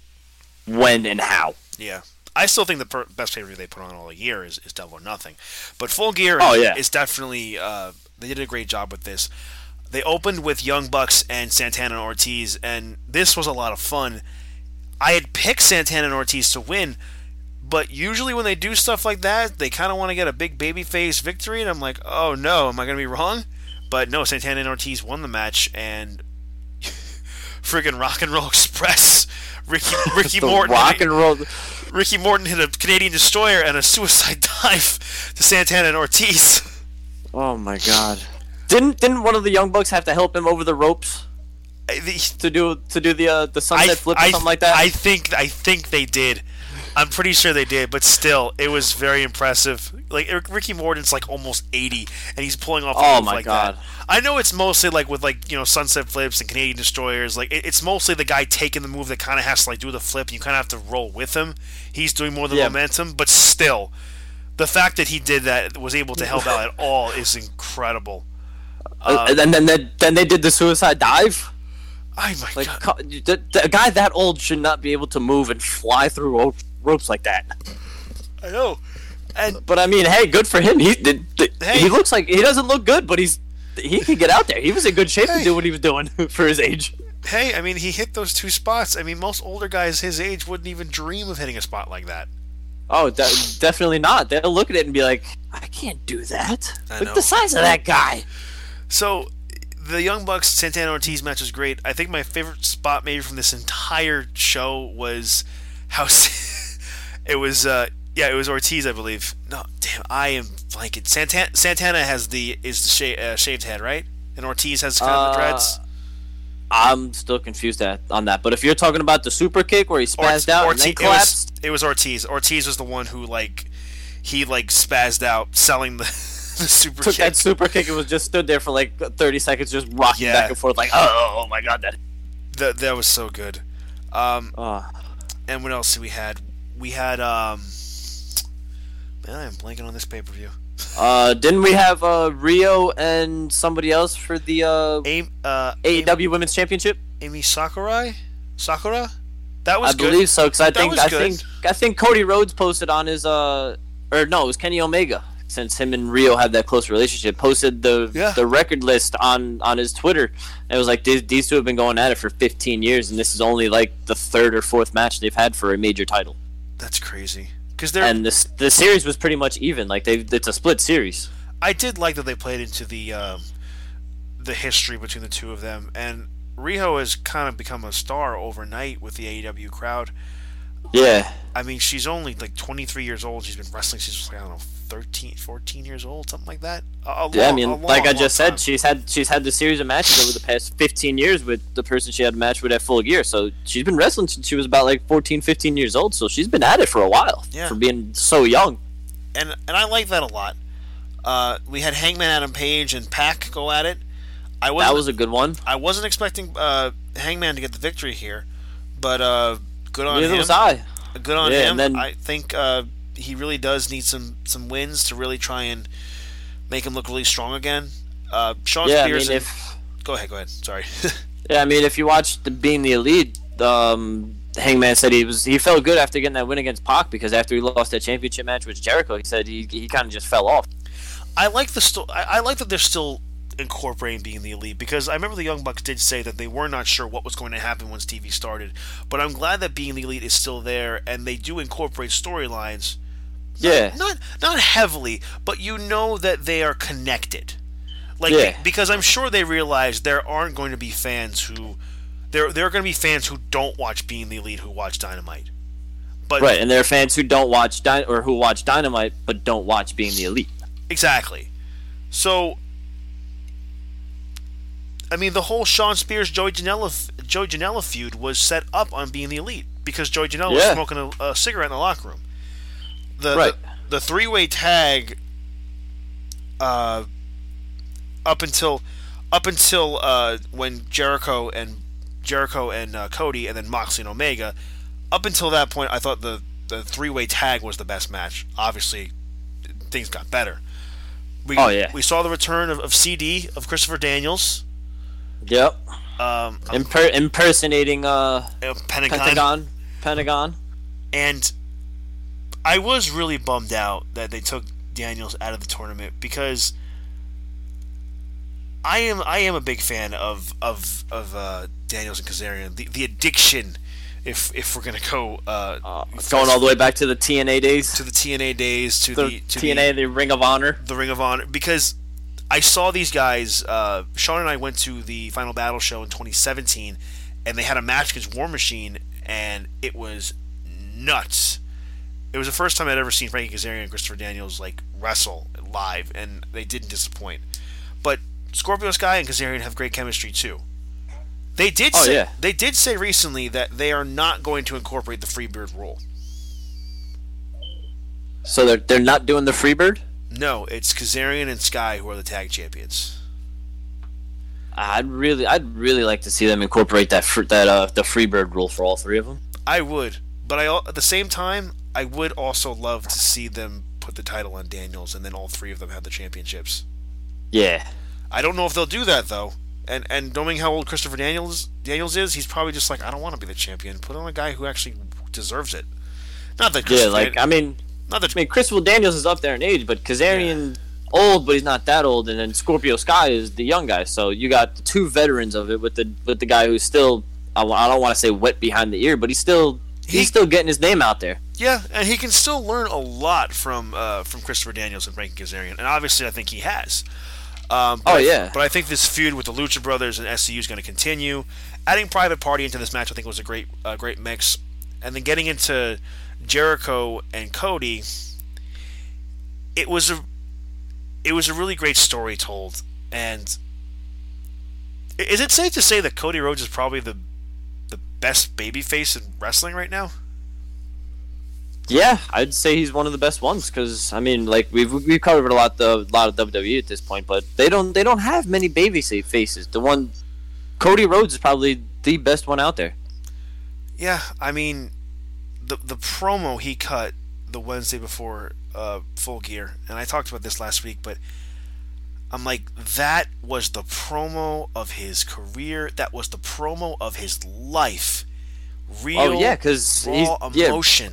when and how. Yeah. I still think the per- best pay per view they put on all year is, is Double or Nothing. But Full Gear Oh, is, yeah. is definitely, uh, they did a great job with this. They opened with Young Bucks and Santana and Ortiz, and this was a lot of fun. I had picked Santana and Ortiz to win, but usually when they do stuff like that, they kind of want to get a big babyface victory, and I'm like, oh no, am I going to be wrong? But no, Santana and Ortiz won the match, and friggin' Rock and Roll Express, Ricky [laughs] Ricky Morton, rock and roll. Ricky Morton hit a Canadian destroyer and a suicide [laughs] dive to Santana and Ortiz. Oh my god! Didn't didn't one of the young bucks have to help him over the ropes I, the- to do to do the uh, the sunset I, flip or I- something like that? I think I think they did. I'm pretty sure they did, but still, it was very impressive. Like Ricky Morton's like almost 80, and he's pulling off. Oh my like God. That. I know it's mostly like with like you know sunset flips and Canadian destroyers. Like it, it's mostly the guy taking the move that kind of has to like do the flip. And you kind of have to roll with him. He's doing more of the Yeah. momentum, but still, the fact that he did that was able to help out at all is incredible. Uh, and then they, then they did the suicide dive. Oh my Like god! co- the, the, a guy that old should not be able to move and fly through ro- ropes like that. I know. And But I mean, hey, good for him. He did. Hey. He looks like he doesn't look good, but he's he could get out there. He was in good shape Hey. to do what he was doing [laughs] for his age. hey, I mean, he hit those two spots. I mean, most older guys his age wouldn't even dream of hitting a spot like that. Oh, de- definitely not. They'll look at it and be like, I can't do that. I Look know. the size of that guy. So, the Young Bucks Santana Ortiz match was great. I think my favorite spot maybe from this entire show was how [laughs] it was. Uh, yeah, it was Ortiz, I believe. No, damn, I am blanking. Santana, Santana has the is the sha- uh, shaved head, right? And Ortiz has kind of the Uh, dreads. I'm still confused at, on that. But if you're talking about the super kick where he spazzed Ort- out Ortiz, and then it was, collapsed, it was Ortiz. Ortiz was the one who like he like spazzed out selling the, [laughs] the super took kick. that super kick and was just stood there for like 30 seconds, just rocking Yeah. back and forth, like, oh, oh my god, that. That that was so good. Um, Uh, and what else did we had? We had um. Man, I'm blanking on this pay per view. uh, didn't we have uh, Riho and somebody else for the uh, Amy, uh, AEW Women's Championship? Emi Sakurai, Sakura. That was I good. believe so because I That think I good. think I think Cody Rhodes posted on his uh or no it was Kenny Omega since him and Riho have that close relationship posted the Yeah. the record list on on his Twitter and it was like these, these two have been going at it for 15 years and this is only like the third or fourth match they've had for a major title That's crazy. Because they're. and this the series was pretty much even like they it's a split series I did like that they played into the um, the history between the two of them, and Riho has kind of become a star overnight with the AEW crowd. Yeah. I mean, she's only like 23 years old. She's been wrestling since like I don't know 13, 14 years old, something like that. Yeah, I mean, long, like I just time. said, she's had she's had the series of matches over the past 15 years with the person she had a match with at Full Gear. So she's been wrestling since she was about like 14, 15 years old. So she's been at it for a while Yeah. for being so young. and and I like that a lot. Uh, we had Hangman Adam Page and Pac go at it. I That was a good one. I wasn't expecting uh, Hangman to get the victory here, but uh, good on Neither him. was I. Good on Yeah, him. and then- I think uh, he really does need some some wins to really try and make him look really strong again. Uh, Shawn Yeah, I Spears. mean, if Go ahead. Go ahead. Sorry. [laughs] yeah, I mean, if you watch the being the elite, um, Hangman said he was he felt good after getting that win against Pac because after he lost that championship match with Jericho, he said he he kind of just fell off. I like the sto- I, I like that they're still incorporating being the elite because I remember the Young Bucks did say that they were not sure what was going to happen once TV started, but I'm glad that being the elite is still there and they do incorporate storylines. Yeah. Not not heavily, but you know that they are connected. Like Yeah. because I'm sure they realize there aren't going to be fans who there there are going to be fans who don't watch being the elite who watch Dynamite. But Right, and there are fans who don't watch Dy- or who watch Dynamite but don't watch being the elite. Exactly. So, I mean, the whole Shawn Spears Joey Janela Joey Janela feud was set up on being the elite because Joey Janela was smoking a, a cigarette in the locker room. The Right. the, the three way tag. Uh, up until up until uh, when Jericho and Jericho and uh, Cody and then Moxley and Omega. Up until that point, I thought the the three way tag was the best match. Obviously, things got better. We, Oh, yeah. we saw the return of, of CD of Christopher Daniels, Yep. um, Imper- impersonating uh Pentagon, Pentagon. Pentagon. and I was really bummed out that they took Daniels out of the tournament because I am I am a big fan of of of uh, Daniels and Kazarian. The the addiction, if if we're gonna go uh, Uh, going all the way back to the TNA days. to the TNA days to the, the to TNA, the Ring of Honor. the, the Ring of Honor because I saw these guys. Uh, Sean and I went to the Final Battle show in 2017, and they had a match against War Machine, and it was nuts. It was the first time I'd ever seen Frankie Kazarian and Christopher Daniels like wrestle live, and they didn't disappoint. But Scorpio Sky and Kazarian have great chemistry too. They did Oh, say yeah. they did say recently that they are not going to incorporate the Freebird rule. So they're they're not doing the Freebird. No, it's Kazarian and Sky who are the tag champions. I'd really I'd really like to see them incorporate that fr- that uh the Freebird rule for all three of them. I would, but I at the same time I would also love to see them put the title on Daniels and then all three of them have the championships. Yeah. I don't know if they'll do that though. And and knowing how old Christopher Daniels Daniels is, he's probably just like I don't want to be the champion. Put on a guy who actually deserves it. Not that Yeah, like Dan- I mean, not that I mean, Christopher Daniels is up there in age, but Kazarian old, but he's not that old, and then Scorpio Sky is the young guy. So you got the two veterans of it with the with the guy who's still I, I don't want to say wet behind the ear, but he's still He- he's still getting his name out there. Yeah, and he can still learn a lot from uh, from Christopher Daniels and Frankie Kazarian, and obviously I think he has. Um, but Oh, I- yeah. but I think this feud with the Lucha Brothers and SCU is going to continue. Adding Private Party into this match, I think, was a great uh, great mix, and then getting into Jericho and Cody, it was a it was a really great story told. And is it safe to say that Cody Rhodes is probably the best babyface in wrestling right now? Yeah, I'd say he's one of the best ones because I mean, like we've we've covered a lot the lot of WWE at this point, but they don't they don't have many baby faces. The one Cody Rhodes is probably the best one out there. Yeah, I mean, the the promo he cut the Wednesday before uh, Full Gear, and I talked about this last week, but I'm like, that was the promo of his career. That was the promo of his life. Oh, Real, Oh yeah, because raw yeah, emotion.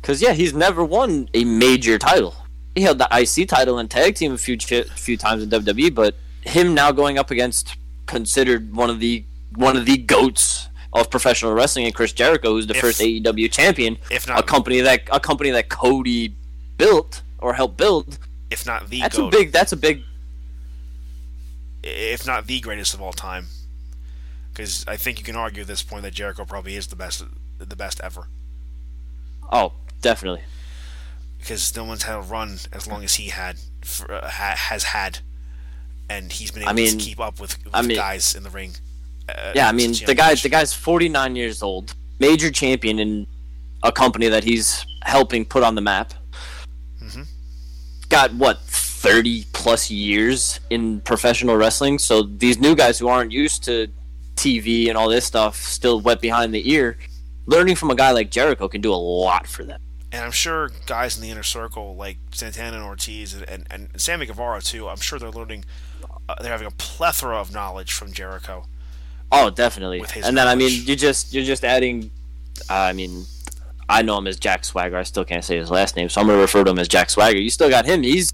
because yeah, he's never won a major title. He held the IC title and tag team a few few times in WWE, but him now going up against considered one of the one of the goats of professional wrestling, and Chris Jericho, who's the If- first AEW champion, if not, a company that a company that Cody built or helped build. If not the That's goat, a big. That's a big. if not the greatest of all time. Because I think you can argue at this point that Jericho probably is the best, the best ever. Oh, definitely. because no one's had a run as long as he had for, uh, ha, has had, and he's been able I mean- to keep up with, with I mean- guys in the ring. Uh, Yeah, I mean the guy the guy's 49 years old, major champion in a company that he's helping put on the map. Got what 30 plus years in professional wrestling. So these new guys who aren't used to TV and all this stuff, still wet behind the ear, learning from a guy like Jericho can do a lot for them. and I'm sure guys in the inner circle like Santana and Ortiz and, and, and Sammy Guevara too. I'm sure they're learning. Uh, they're having a plethora of knowledge from Jericho. Oh, definitely. And then I mean, you just you're just adding. Uh, I mean, I know him as Jack Swagger. I still can't say his last name, so I'm gonna refer to him as Jack Swagger. You still got him. He's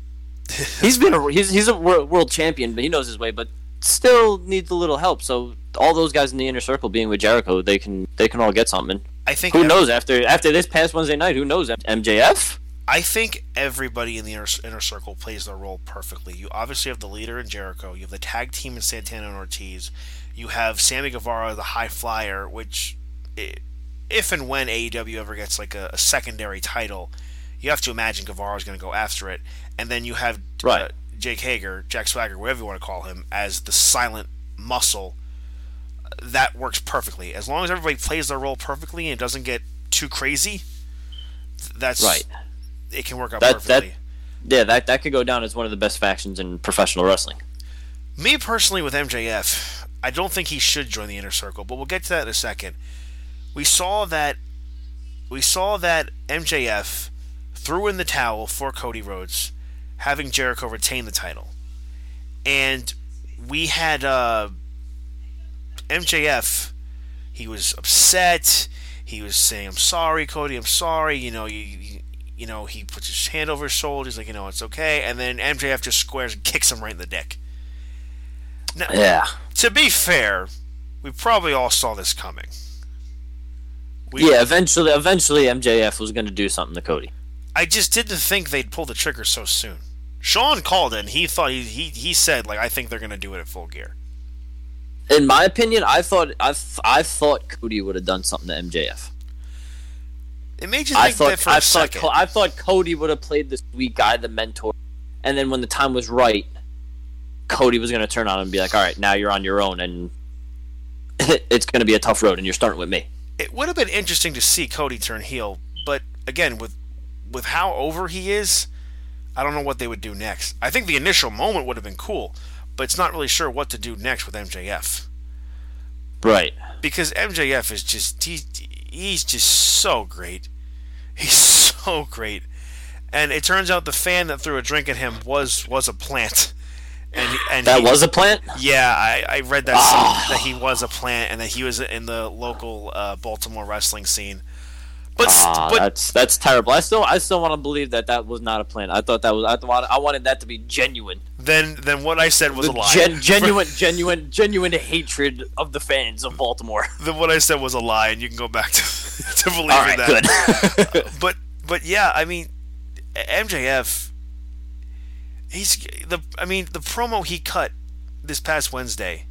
[laughs] he's been a, he's he's a wor- world champion, but he knows his way, but still needs a little help. So all those guys in the inner circle being with Jericho, they can they can all get something. I think Who ev- knows after after this past Wednesday night? Who knows MJF? I think everybody in the inner, inner circle plays their role perfectly. You obviously have the leader in Jericho. You have the tag team in Santana and Ortiz. You have Sammy Guevara, the high flyer, which, i- if and when AEW ever gets like a, a secondary title, you have to imagine Guevara is going to go after it. And then you have uh, Jake Hager, Jack Swagger, whatever you want to call him, as the silent muscle. That works perfectly. As long as everybody plays their role perfectly and doesn't get too crazy, that's Right. it can work out That- that- perfectly. Yeah, that that could go down as one of the best factions in professional wrestling. Me personally, with MJF, I don't think he should join the inner circle, but we'll get to that in a second. We saw that we saw that MJF threw in the towel for Cody Rhodes, having Jericho retain the title, and we had uh, MJF. He was upset. He was saying, "I'm sorry, Cody. I'm sorry." You know, you, you you know, he puts his hand over his shoulder. He's like, you know, it's okay. And then MJF just squares and [laughs] kicks him right in the dick. Now, Yeah. to be fair, we probably all saw this coming. We, Yeah, eventually eventually MJF was going to do something to Cody. I just didn't think they'd pull the trigger so soon. Sean called. And he thought he, he he said like I think they're gonna do it at full gear. In my opinion, I thought I, I thought Cody would have done something to MJF. It made you I think that for I a thought second. I thought Cody would have played the sweet guy, the mentor, and then when the time was right, Cody was going to turn on him and be like, "All right, now you're on your own, and [laughs] it's going to be a tough road, and you're starting with me." It would have been interesting to see Cody turn heel, but again, with with how over he is, I don't know what they would do next. I think the initial moment would have been cool, but it's not really sure what to do next with MJF Right. because MJF is just he he's just so great. He's [laughs] so great, and it turns out the fan that threw a drink at him was was a plant. And, and That he- was a plant. Yeah, I, I read that some, that he was a plant and that he was in the local uh, Baltimore wrestling scene. But Ah, but that's that's terrible. I still I still want to believe that that was not a plant. I thought that was I thought I wanted that to be genuine. then then what I said was a The lie. gen- [laughs] genuine, genuine, genuine hatred of the fans of Baltimore. [laughs] then what I said was a lie, and you can go back to [laughs] to believing right, that. good. But but yeah, I mean, MJF. He's the. I mean, the promo he cut this past Wednesday.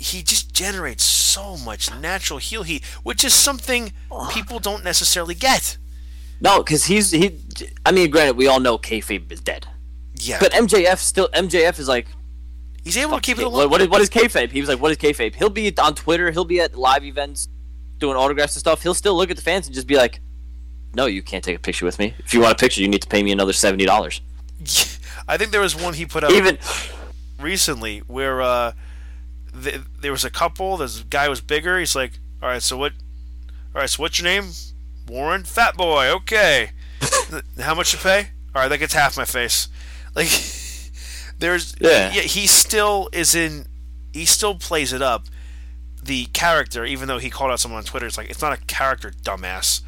He just generates so much natural heel heat, which is something people don't necessarily get. no, because he's he. I mean, granted, we all know kayfabe is dead, Yeah, but MJF still MJF is like he's able to keep it alive. what, is, what is kayfabe? He was like, "What is kayfabe?" He'll be on Twitter. He'll be at live events, doing autographs and stuff. He'll still look at the fans and just be like, "No, you can't take a picture with me. If you want a picture, you need to pay me another seventy dollars." [laughs] I think there was one he put out Even recently where uh, th- there was a couple. This guy was bigger. He's like, "All right, so what? All right, so what's your name? Warren, Fat Boy. Okay. [laughs] How much you pay? All right, that gets half my face. Like, [laughs] there's Yeah. He still is in. He still plays it up. The character, even though he called out someone on Twitter, it's like it's not a character, dumbass.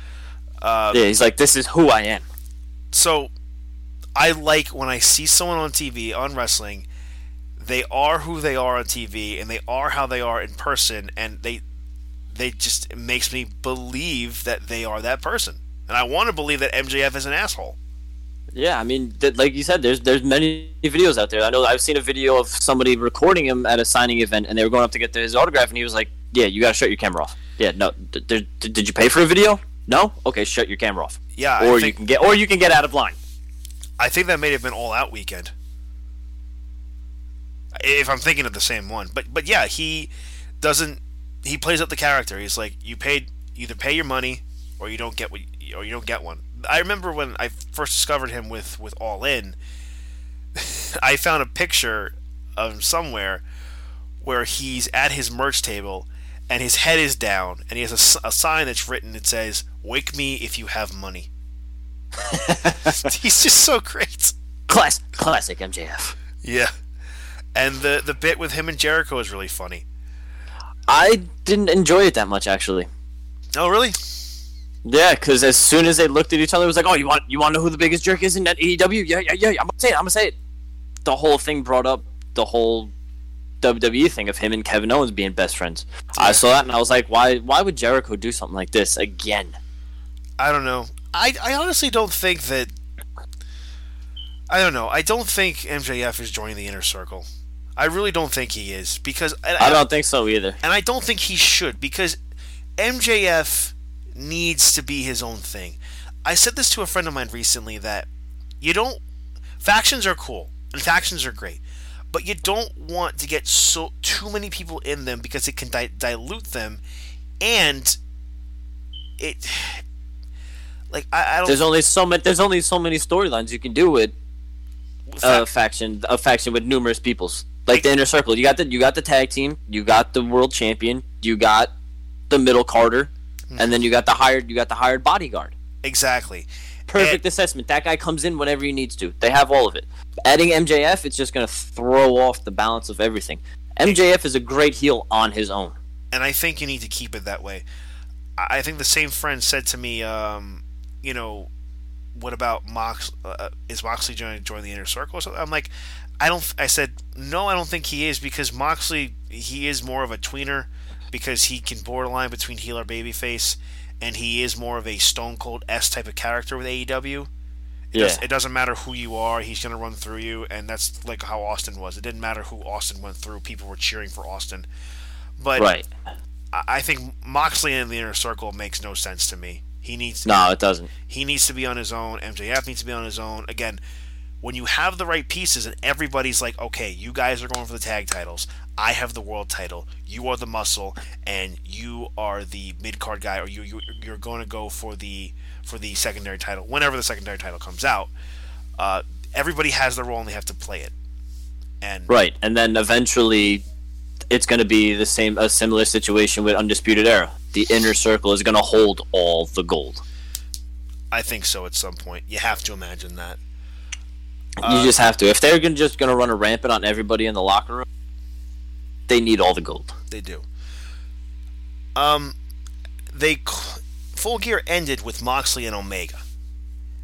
yeah, he's like, "This is who I am." so I like when I see someone on TV on wrestling, they are who they are on TV and they are how they are in person and they they just it makes me believe that they are that person. And I want to believe that MJF is an asshole. Yeah, I mean, th- like you said, there's there's many videos out there. I know I've seen a video of somebody recording him at a signing event, and they were going up to get his autograph, and he was like, "Yeah, you got to shut your camera off." Yeah, no, d- d- did you pay for a video? No? Okay, shut your camera off. Yeah, Or you can get or you can get out of line. I think that may have been all out weekend. If I'm thinking of the same one, but but yeah, he doesn't. He plays up the character. He's like, you paid either pay your money or you don't get what you, or you don't get one. I remember when I first discovered him with with All In. [laughs] I found a picture of him somewhere where he's at his merch table and his head is down and he has a sign that's written that says "Wake me if you have money." [laughs] he's just so great. Class classic MJF. Yeah. And the the bit with him and Jericho is really funny. I didn't enjoy it that much actually. Oh, really? Yeah, because as soon as they looked at each other, it was like, "Oh, you want you want to know who the biggest jerk is in that AEW? Yeah, yeah, yeah. I'm gonna say it. I'm gonna say it." The whole thing brought up the whole WWE thing of him and Kevin Owens being best friends. I saw that and I was like, "Why? Why would Jericho do something like this again?" I don't know. I, I honestly don't think that. I don't know. I don't think MJF is joining the inner circle. I really don't think he is because and I don't think so either. and I don't think he should because MJF needs to be his own thing. I said this to a friend of mine recently that you don't factions are cool and factions are great, but you don't want to get so too many people in them because it can di- dilute them, and it like I, I don't There's only so many. There's only so many storylines you can do with fa- a faction. A faction with numerous peoples, like the inner circle. You got the you got the tag team. You got the world champion. You got the middle Carter, and then you got the hired. You got the hired bodyguard. exactly. Perfect assessment. That guy comes in whenever he needs to. They have all of it. Adding MJF, it's just going to throw off the balance of everything. MJF is a great heel on his own. and I think you need to keep it that way. I I think the same friend said to me, um, you know, what about Mox? Uh, is Moxley going to join the inner circle? Or something? I'm like, I don't. I said no, I don't think he is because Moxley he is more of a tweener because he can borderline between heel or babyface, and he is more of a Stone Cold S type of character with AEW. It, Yeah. does, it doesn't matter who you are; he's going to run through you, and that's like how Austin was. It didn't matter who Austin went through; people were cheering for Austin. But Right. I I think Moxley in the inner circle makes no sense to me. He needs No, it doesn't. he needs to be on his own. MJF needs to be on his own. Again, when you have the right pieces and everybody's like, okay, you guys are going for the tag titles. I have the world title. You are the muscle, and you are the mid card guy, or you, you you're going to go for the for the secondary title whenever the secondary title comes out. Uh, everybody has their role and they have to play it. And Right. And then eventually it's going to be the same a similar situation with Undisputed Era. The inner circle is going to hold all the gold. I think so at some point. You have to imagine that. you just have to. If they're gonna, just going to run a rampant on everybody in the locker room, they need all the gold. They do. Um, they full gear ended with Moxley and Omega.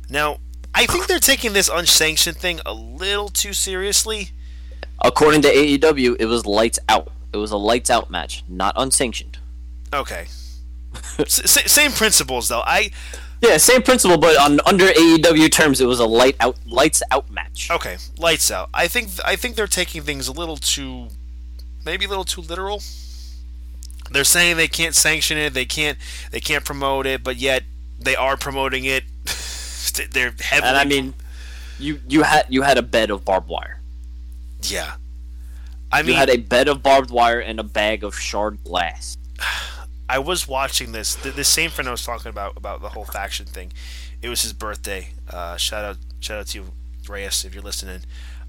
Now, I think they're taking this unsanctioned thing a little too seriously. According to AEW, it was lights out. It was a lights out match, not unsanctioned. Okay. S- same principles though. I Yeah, same principle, but on under AEW terms, it was a light out, lights out match. okay. Lights out. I think I think they're taking things a little too, maybe a little too literal. They're saying they can't sanction it. They can't. They can't promote it, but yet they are promoting it. [laughs] they're heavily. And I mean, you you had you had a bed of barbed wire. yeah. I You mean, had a bed of barbed wire and a bag of shard glass. [sighs] I was watching this. The, the same friend I was talking about about the whole faction thing. It was his birthday. Uh, shout out, shout out to you, Reyes, if you're listening.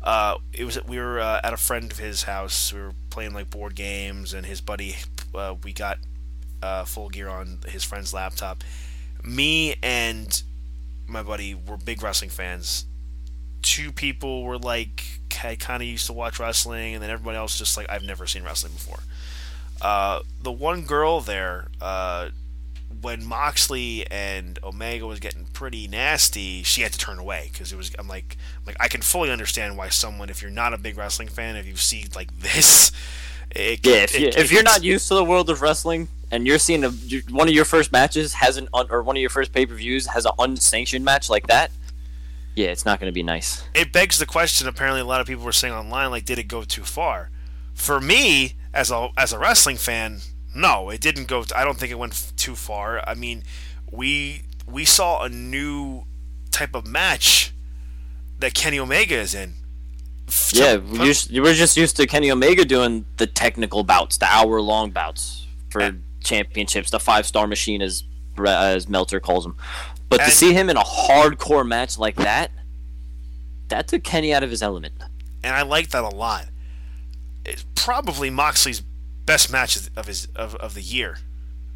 Uh, it was we were uh, at a friend of his house. We were playing like board games, and his buddy. Uh, we got uh, full gear on his friend's laptop. Me and my buddy were big wrestling fans. Two people were like, I kind of used to watch wrestling, and then everybody else just like, I've never seen wrestling before. Uh, the one girl there, uh, when Moxley and Omega was getting pretty nasty, she had to turn away because it was. I'm like, like I can fully understand why someone, if you're not a big wrestling fan, if you see like [laughs] this, it, Yeah, if, it- you, if you're not used to the world of wrestling and you're seeing a, one of your first matches has an un, or one of your first pay per views has an unsanctioned match like that, yeah, it's not going to be nice. it begs the question. Apparently, a lot of people were saying online, like, did it go too far? For me, as a as a wrestling fan, no, it didn't go. I don't think it went f- too far. I mean, we we saw a new type of match that Kenny Omega is in. Yeah, we you were just used to Kenny Omega doing the technical bouts, the hour long bouts for And- championships, the five star machine, as as Meltzer calls them. But And- to see him in a hardcore match like that, that took Kenny out of his element. and I like that a lot. It's probably Moxley's best match of his of, of the year,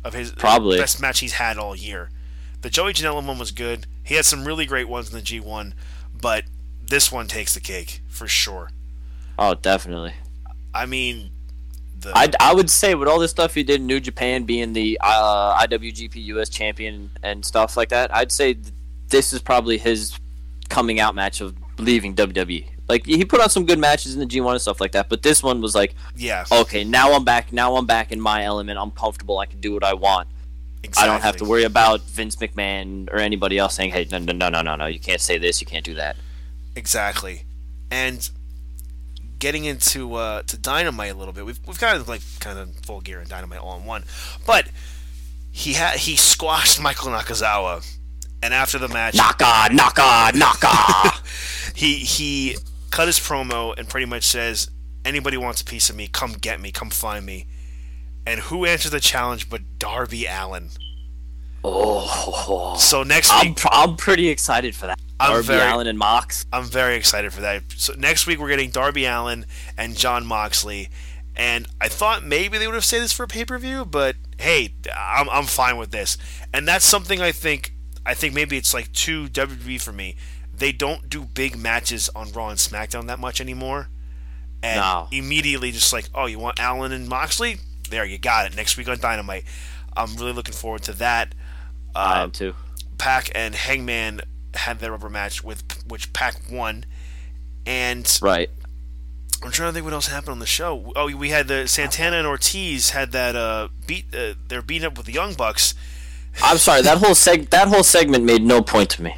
of his Probably. best match he's had all year. The Joey Janela one was good. He had some really great ones in the G1, but this one takes the cake for sure. Oh, definitely. I mean, the I, I would say with all this stuff he did in New Japan, being the uh, IWGP US champion and stuff like that, I'd say this is probably his coming out match of leaving WWE. Like he put on some good matches in the G1 and stuff like that, but this one was like, yeah, okay, now I'm back. Now I'm back in my element. I'm comfortable. I can do what I want. exactly. I don't have to worry about Vince McMahon or anybody else saying, "Hey, no, no, no, no, no, no, you can't say this. You can't do that." Exactly. And getting into uh, to Dynamite a little bit, we've we've got like kind of full gear and Dynamite all in one. But he had he squashed Michael Nakazawa, and after the match, Naka, Naka, Naka. [laughs] he he cut his promo and pretty much says, "Anybody wants a piece of me, come get me, come find me." And who answered the challenge but Darby Allin? oh, So next I'm, pr- I'm pretty excited for that. I'm Darby very- Allin and Mox. I'm very excited for that. So next week we're getting Darby Allin and Jon Moxley, and I thought maybe they would have saved this for a pay per view, but hey, I'm, I'm fine with this. And that's something I think I think maybe it's like too WWE for me. They don't do big matches on Raw and SmackDown that much anymore, and No. immediately just like, oh, you want Allin and Moxley? There, you got it. Next week on Dynamite. I'm really looking forward to that. I Uh, am too. Pac and Hangman had their rubber match with which Pac won, and Right. I'm trying to think what else happened on the show. Oh, we had the Santana and Ortiz had that uh, beat. Uh, they're beating up with the Young Bucks. I'm sorry. That whole seg that whole segment made no point to me.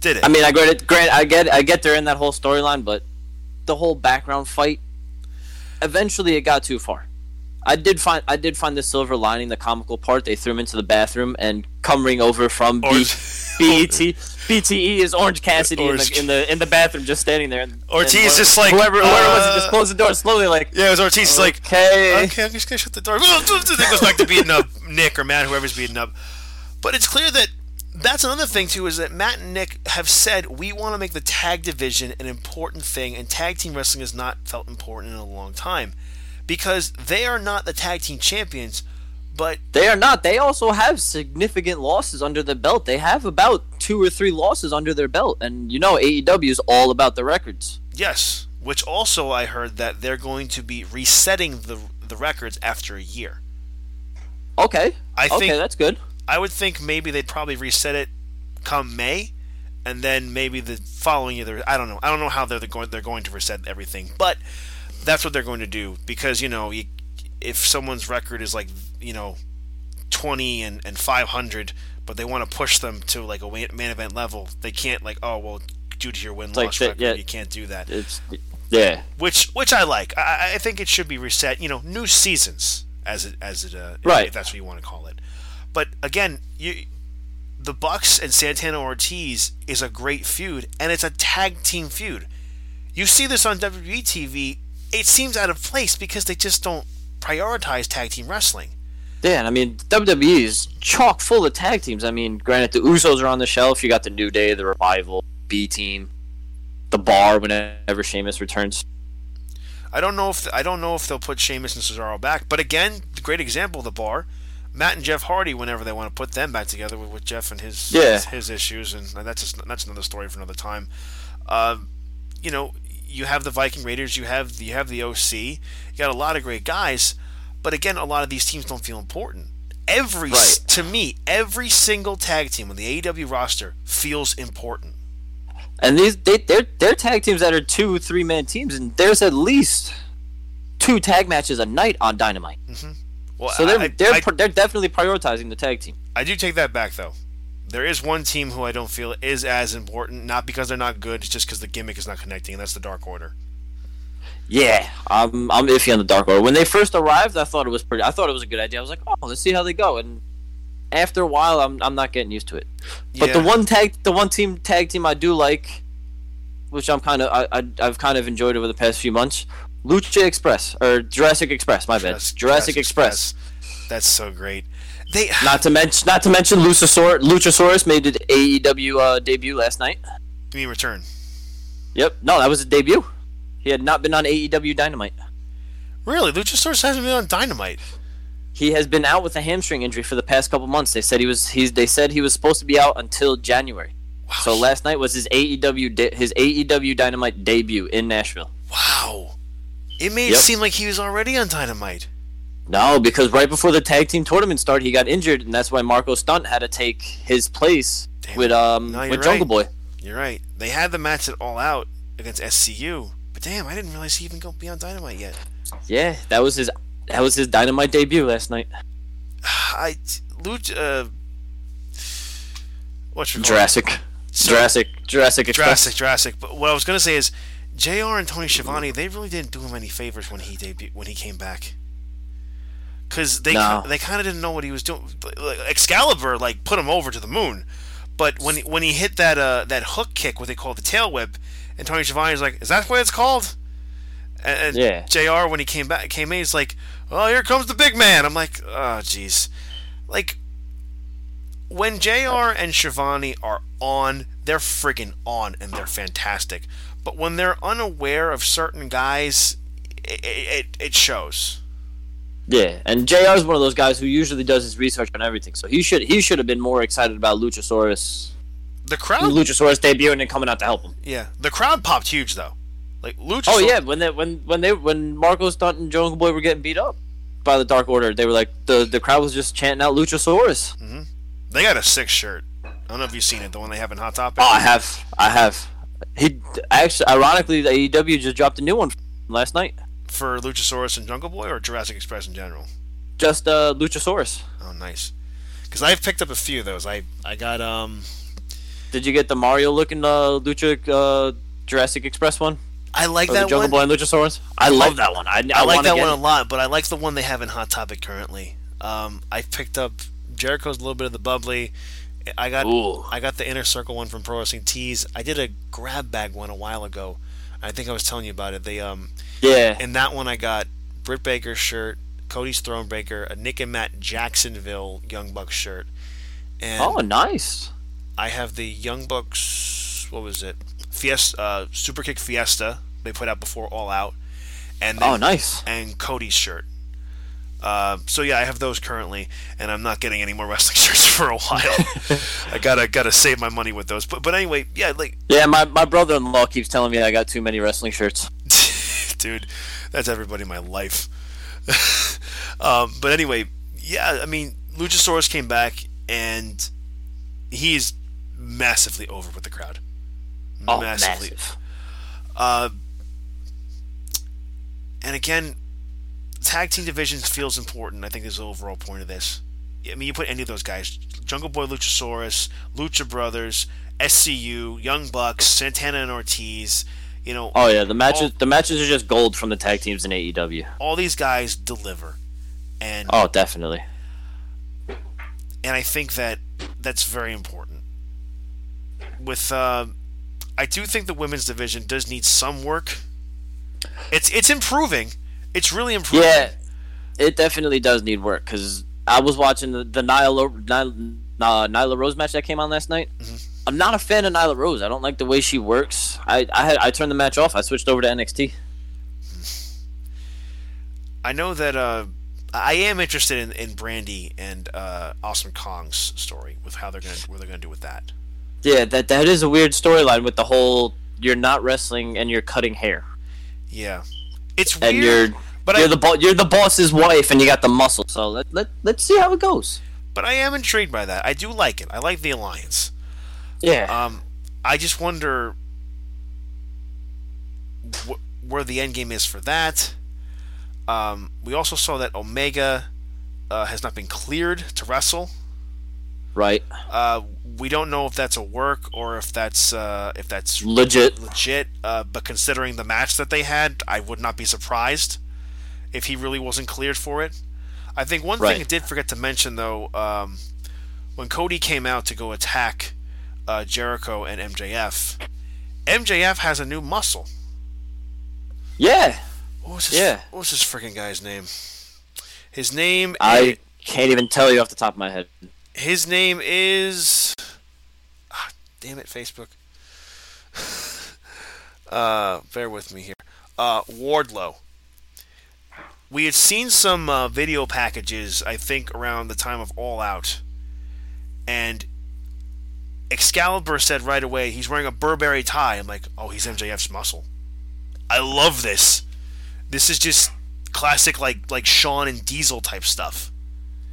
Did it? I mean, I get it. Grant, I get, I get they're in that whole storyline, but the whole background fight. Eventually, it got too far. I did find, I did find the silver lining, the comical part. They threw him into the bathroom, and coming over from B, Orange- BT, BTE is Orange Cassidy Orange- in, the, in the in the bathroom, just standing there. And, Ortiz and just like, whoever, whoever was, it, just uh, closed the door slowly, like yeah, it was Ortiz. He's like, okay, okay, I'm just gonna shut the door. [laughs] then goes back to beating up Nick or Matt, whoever's beating up. But it's clear that that's another thing too is that Matt and Nick have said we want to make the tag division an important thing, and tag team wrestling has not felt important in a long time because they are not the tag team champions, but They are not. They also have significant losses under the belt. They have about two or three losses under their belt, and you know AEW is all about the records. Yes, which also I heard that they're going to be resetting the the records after a year. Okay, I okay, think that's good. I would think maybe they'd probably reset it come May, and then maybe the following year. I don't know. I don't know how they're going. They're going to reset everything, but that's what they're going to do because you know, you, if someone's record is like you know, twenty and and five hundred, but they want to push them to like a main event level, they can't like oh well due to your win like loss that- record, yeah. you can't do that. It's yeah, which which I like. I, I think it should be reset. You know, new seasons as it as it uh, Right. if that's what you want to call it. But again, you the Bucks and Santana Ortiz is a great feud, and it's a tag team feud. You see this on WWE TV. It seems out of place because they just don't prioritize tag team wrestling. yeah. And I mean WWE is chock full of tag teams. I mean, granted, the Usos are on the shelf. You got the New Day, the Revival, B Team, the Bar. Whenever Sheamus returns, I don't know if I don't know if they'll put Sheamus and Cesaro back, but again, great example of the bar. Matt and Jeff Hardy, whenever they want to put them back together with, with Jeff and his, Yeah. his his issues, and that's just, that's another story for another time. Um, you know, you have the Viking Raiders, you have the, you have the OC, you got a lot of great guys, but again, a lot of these teams don't feel important. Every Right. to me, every single tag team on the AEW roster feels important. and these they they're they're tag teams that are two three man teams, and there's at least two tag matches a night on Dynamite. Mm-hmm. Well, So they're I, they're I- they're definitely prioritizing the tag team. I do take that back though. There is one team who I don't feel is as important, not because they're not good, it's just because the gimmick is not connecting, and that's the Dark Order. Yeah, I'm I'm iffy on the Dark Order. When they first arrived, I thought it was pretty. I thought it was a good idea. I was like, oh, let's see how they go. And after a while, I'm I'm not getting used to it. But the one tag, the one team tag team I do like, which I'm kind of I, I I've kind of enjoyed over the past few months, Lucha Express or Jurassic Express. My bad, Jurassic- Jurassic, Express. That's so great. They [sighs] Not to mention, not to mention, Luchasaur, Luchasaurus made an AEW uh, debut last night. give me return. Yep, no, that was a debut. He had not been on AEW Dynamite. Really, Luchasaurus hasn't been on Dynamite. He has been out with a hamstring injury for the past couple months. They said he was he's they said he was supposed to be out until January. Wow. So last night was his AEW de- his AEW Dynamite debut in Nashville. Wow. It made it seem like he was already on Dynamite. No, because right before the tag team tournament started, he got injured, and that's why Marko Stunt had to take his place Damn with um No, with Jungle right. Boy. You're right. They had the match at All Out against SCU, but damn, I didn't realize he even go be on Dynamite yet. Yeah, that was his that was his Dynamite debut last night. [sighs] I Lucha. Uh, what's your Jurassic, Jurassic, Jurassic Express. Jurassic, Jurassic. But what I was gonna say is, JR and Tony Schiavone, they really didn't do him any favors when he debuted when he came back. Cause they No. they kind of didn't know what he was doing. Excalibur like put him over to the moon, but when he, when he hit that uh, that hook kick, what they call the tail whip, and Tony Schiavone was like, "Is that what it's called?" And, and Yeah. JR when he came back came in, he's like, "Oh, here comes the big man." I'm like, "Oh, jeez," like when JR and Schiavone are on, they're friggin' on and they're fantastic. But when they're unaware of certain guys, it, it, it shows. Yeah, and JR is one of those guys who usually does his research on everything, so he should he should have been more excited about Luchasaurus, The crowd, Luchasaurus debuting and coming out to help him. yeah, the crowd popped huge though. Like Luchasaurus. Oh yeah, when they when when they when Marko Stunt and Jungle Boy were getting beat up by the Dark Order, they were like the the crowd was just chanting out Luchasaurus. Mhm. they got a sick shirt. I don't know if you've seen it, the one they have in Hot Topic. Oh, I have, I have. He actually, ironically, the AEW just dropped a new one last night. For Luchasaurus and Jungle Boy or Jurassic Express in general. Just uh, Luchasaurus. Oh, nice. Because I've picked up a few of those. I I got um Did you get the Mario looking uh, Lucha uh, Jurassic Express one? I like Or the Jungle one. Boy and Luchasaurus? I, love that one. I, I, I, like that one a lot, but I like the one they have in Hot Topic currently. Um, I picked up Jericho's a little bit of the bubbly. I got Ooh. I got the inner circle one from Pro Wrestling Tees. I did a grab bag one a while ago. I think I was telling you about it. They um Yeah. And that one I got Britt Baker's shirt, Cody's Thronebreaker, a Nick and Matt Jacksonville Young Bucks shirt, and oh, nice. I have the Young Bucks. What was it? Fiesta, uh, Super Kick Fiesta. They put out before All Out, and then Oh, nice. and Cody's shirt. Uh, so yeah, I have those currently, and I'm not getting any more [laughs] wrestling shirts for a while. [laughs] I gotta gotta save my money with those. But but anyway, yeah, like Yeah, my, my brother-in-law keeps telling me I got too many wrestling shirts. Dude, that's everybody in my life. [laughs] um, but anyway, yeah, I mean, Luchasaurus came back, and he's massively over with the crowd. Oh, massively. massive. Uh, and again, tag team divisions feels important. I think is the overall point of this. I mean, you put any of those guys: Jungle Boy, Luchasaurus, Lucha Brothers, SCU, Young Bucks, Santana and Ortiz. You know, Oh yeah, the matches all, the matches are just gold from the tag teams in AEW. all these guys deliver, and Oh, definitely. and I think that that's very important. With, uh, I do think the women's division does need some work. It's it's improving. It's really improving. Yeah, it definitely does need work because I was watching the, the Nyla, Nyla, uh, Nyla Rose match that came on last night. Mm-hmm. I'm not a fan of Nyla Rose. I don't like the way she works. I I, had, I turned the match off. I switched over to NXT. I know that uh, I am interested in, in Brandi and uh, Awesome Kong's story with how they're gonna what they're gonna do with that. Yeah, that that is a weird storyline with the whole you're not wrestling and you're cutting hair Yeah, it's and weird, you're but you're I the bo- you're the boss's wife and you got the muscle. So let let let's see how it goes. but I am intrigued by that. I do like it. I like the alliance. Yeah. Um, I just wonder wh- where the end game is for that. Um, we also saw that Omega uh, has not been cleared to wrestle. right. Uh, we don't know if that's a work or if that's uh, if that's Legit. legit. Uh, but considering the match that they had, I would not be surprised if he really wasn't cleared for it. I think one thing I did forget to mention though, um, when Cody came out to go attack uh, Jericho and MJF, MJF has a new muscle. Yeah, What was this? Yeah. What was this freaking guy's name? His name. I can't even tell you off the top of my head. His name is. Ah, damn it, Facebook. [laughs] uh, bear with me here. Uh, Wardlow. We had seen some uh, video packages, I think, around the time of All Out, and Excalibur said right away he's wearing a Burberry tie. I'm like, oh, he's MJF's muscle. I love this. This is just classic, like like Shawn and Diesel type stuff.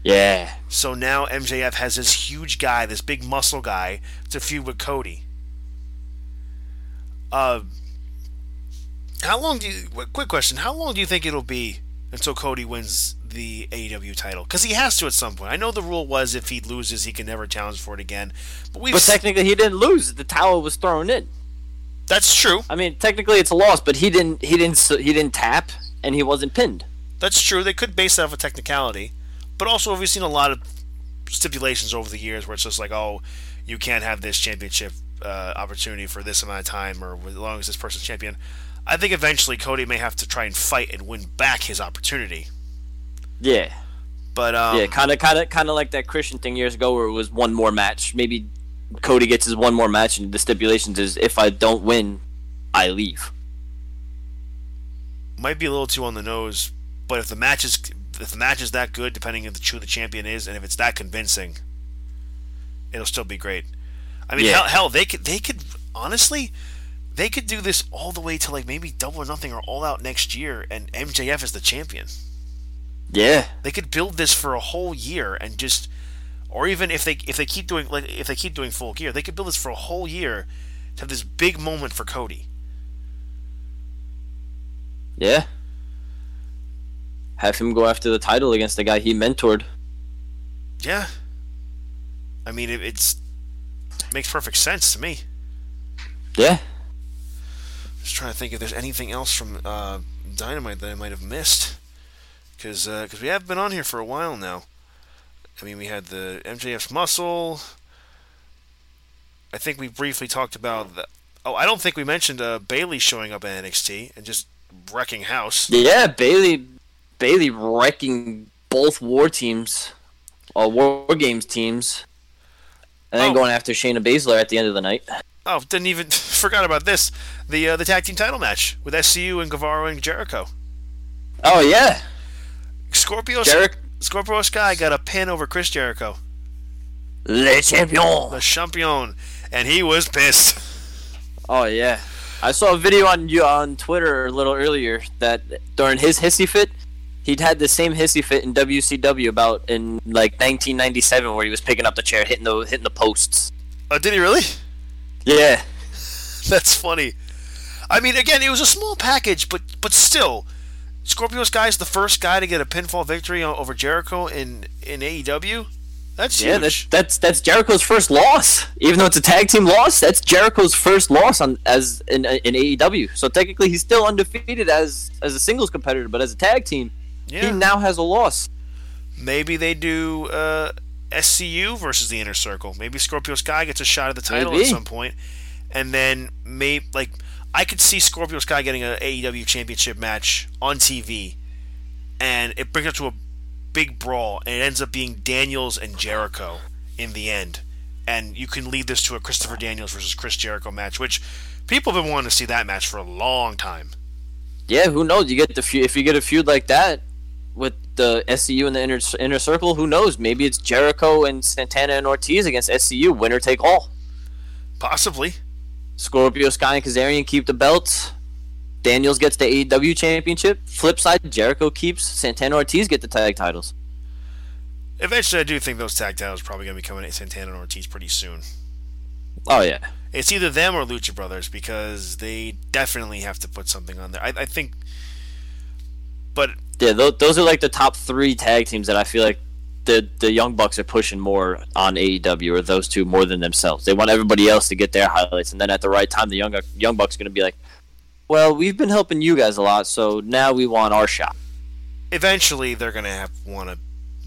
Yeah, So now MJF has this huge guy, this big muscle guy, to feud with Cody. Uh, how long do you? Quick question: How long do you think it'll be until Cody wins the AEW title? Because he has to at some point. I know the rule was if he loses, he can never challenge for it again. But we. but technically he didn't lose. The towel was thrown in. That's true. I mean, technically it's a loss, but he didn't. He didn't. He didn't tap, and he wasn't pinned. That's true. They could base that off a technicality, but also we've seen a lot of stipulations over the years where it's just like, oh, you can't have this championship uh, opportunity for this amount of time, or as long as this person's champion. I think eventually Cody may have to try and fight and win back his opportunity. Yeah, But um, yeah, kind of, kind of, kind of like that Christian thing years ago, where it was one more match. Maybe Cody gets his one more match, and the stipulations is if I don't win, I leave. might be a little too on the nose. But if the match is if the match is that good, depending on the who the champion is, and if it's that convincing, it'll still be great. I mean, Yeah. hell, hell, they could they could honestly, they could do this all the way to like maybe Double or Nothing or All Out next year, and MJF is the champion. Yeah, They could build this for a whole year and just, or even if they if they keep doing like if they keep doing full gear, they could build this for a whole year to have this big moment for Cody. yeah. Have him go after the title against the guy he mentored. Yeah. I mean, it, it's makes perfect sense to me. Yeah, Just trying to think if there's anything else from uh, Dynamite that I might have missed, because because we have been on here for a while now. I mean, we had the MJF's muscle. I think we briefly talked about the. Oh, I don't think we mentioned uh, Bayley showing up at NXT and just wrecking house. yeah. Bayley, Bayley wrecking both war teams, or war games teams, and then Oh. going after Shayna Baszler at the end of the night. Oh, didn't even [laughs] forgot about this. The uh, the tag team title match with SCU and Guevara and Jericho. Oh yeah, Scorpio Jericho, Scorpio Sky got a pin over Chris Jericho. le champion. the champion, and he was pissed. Oh yeah, I saw a video on you on Twitter a little earlier that during his hissy fit, he'd had the same hissy fit in WCW about in like 1997 where he was picking up the chair, hitting the hitting the posts. Uh, did he really? Yeah, [laughs] That's funny. I mean, again, it was a small package, but but still, Scorpio is the first guy to get a pinfall victory over Jericho in in AEW. That's yeah, that's that's that's Jericho's first loss. Even though it's a tag team loss, that's Jericho's first loss on as in in AEW. So technically, he's still undefeated as as a singles competitor, but as a tag team, yeah. he now has a loss. Maybe they do uh, SCU versus the Inner Circle. Maybe Scorpio Sky gets a shot at the title Maybe. at some point, and then may like I could see Scorpio Sky getting an AEW Championship match on TV, and it brings up to a big brawl, and it ends up being Daniels and Jericho in the end, and you can lead this to a Christopher Daniels versus Chris Jericho match, which people have been wanting to see that match for a long time. Yeah, who knows? You get the feud if you get a feud like that with the SCU and the inner inner circle. Who knows? Maybe it's Jericho and Santana and Ortiz against SCU, winner take all. Possibly. Scorpio Sky and Kazarian keep the belts. Daniels gets the AEW championship. Flip side, Jericho keeps. Santana Ortiz get the tag titles. Eventually, I do think those tag titles are probably going to be coming at Santana and Ortiz pretty soon. Oh yeah, It's either them or Lucha Brothers because they definitely have to put something on there. I, I think, but yeah. Th- those are like the top three tag teams that I feel like the the Young Bucks are pushing more on AEW or those two more than themselves. They want everybody else to get their highlights, and then at the right time, the Young Young Bucks are going to be like, "Well, we've been helping you guys a lot, so now we want our shot." eventually they're going to have want to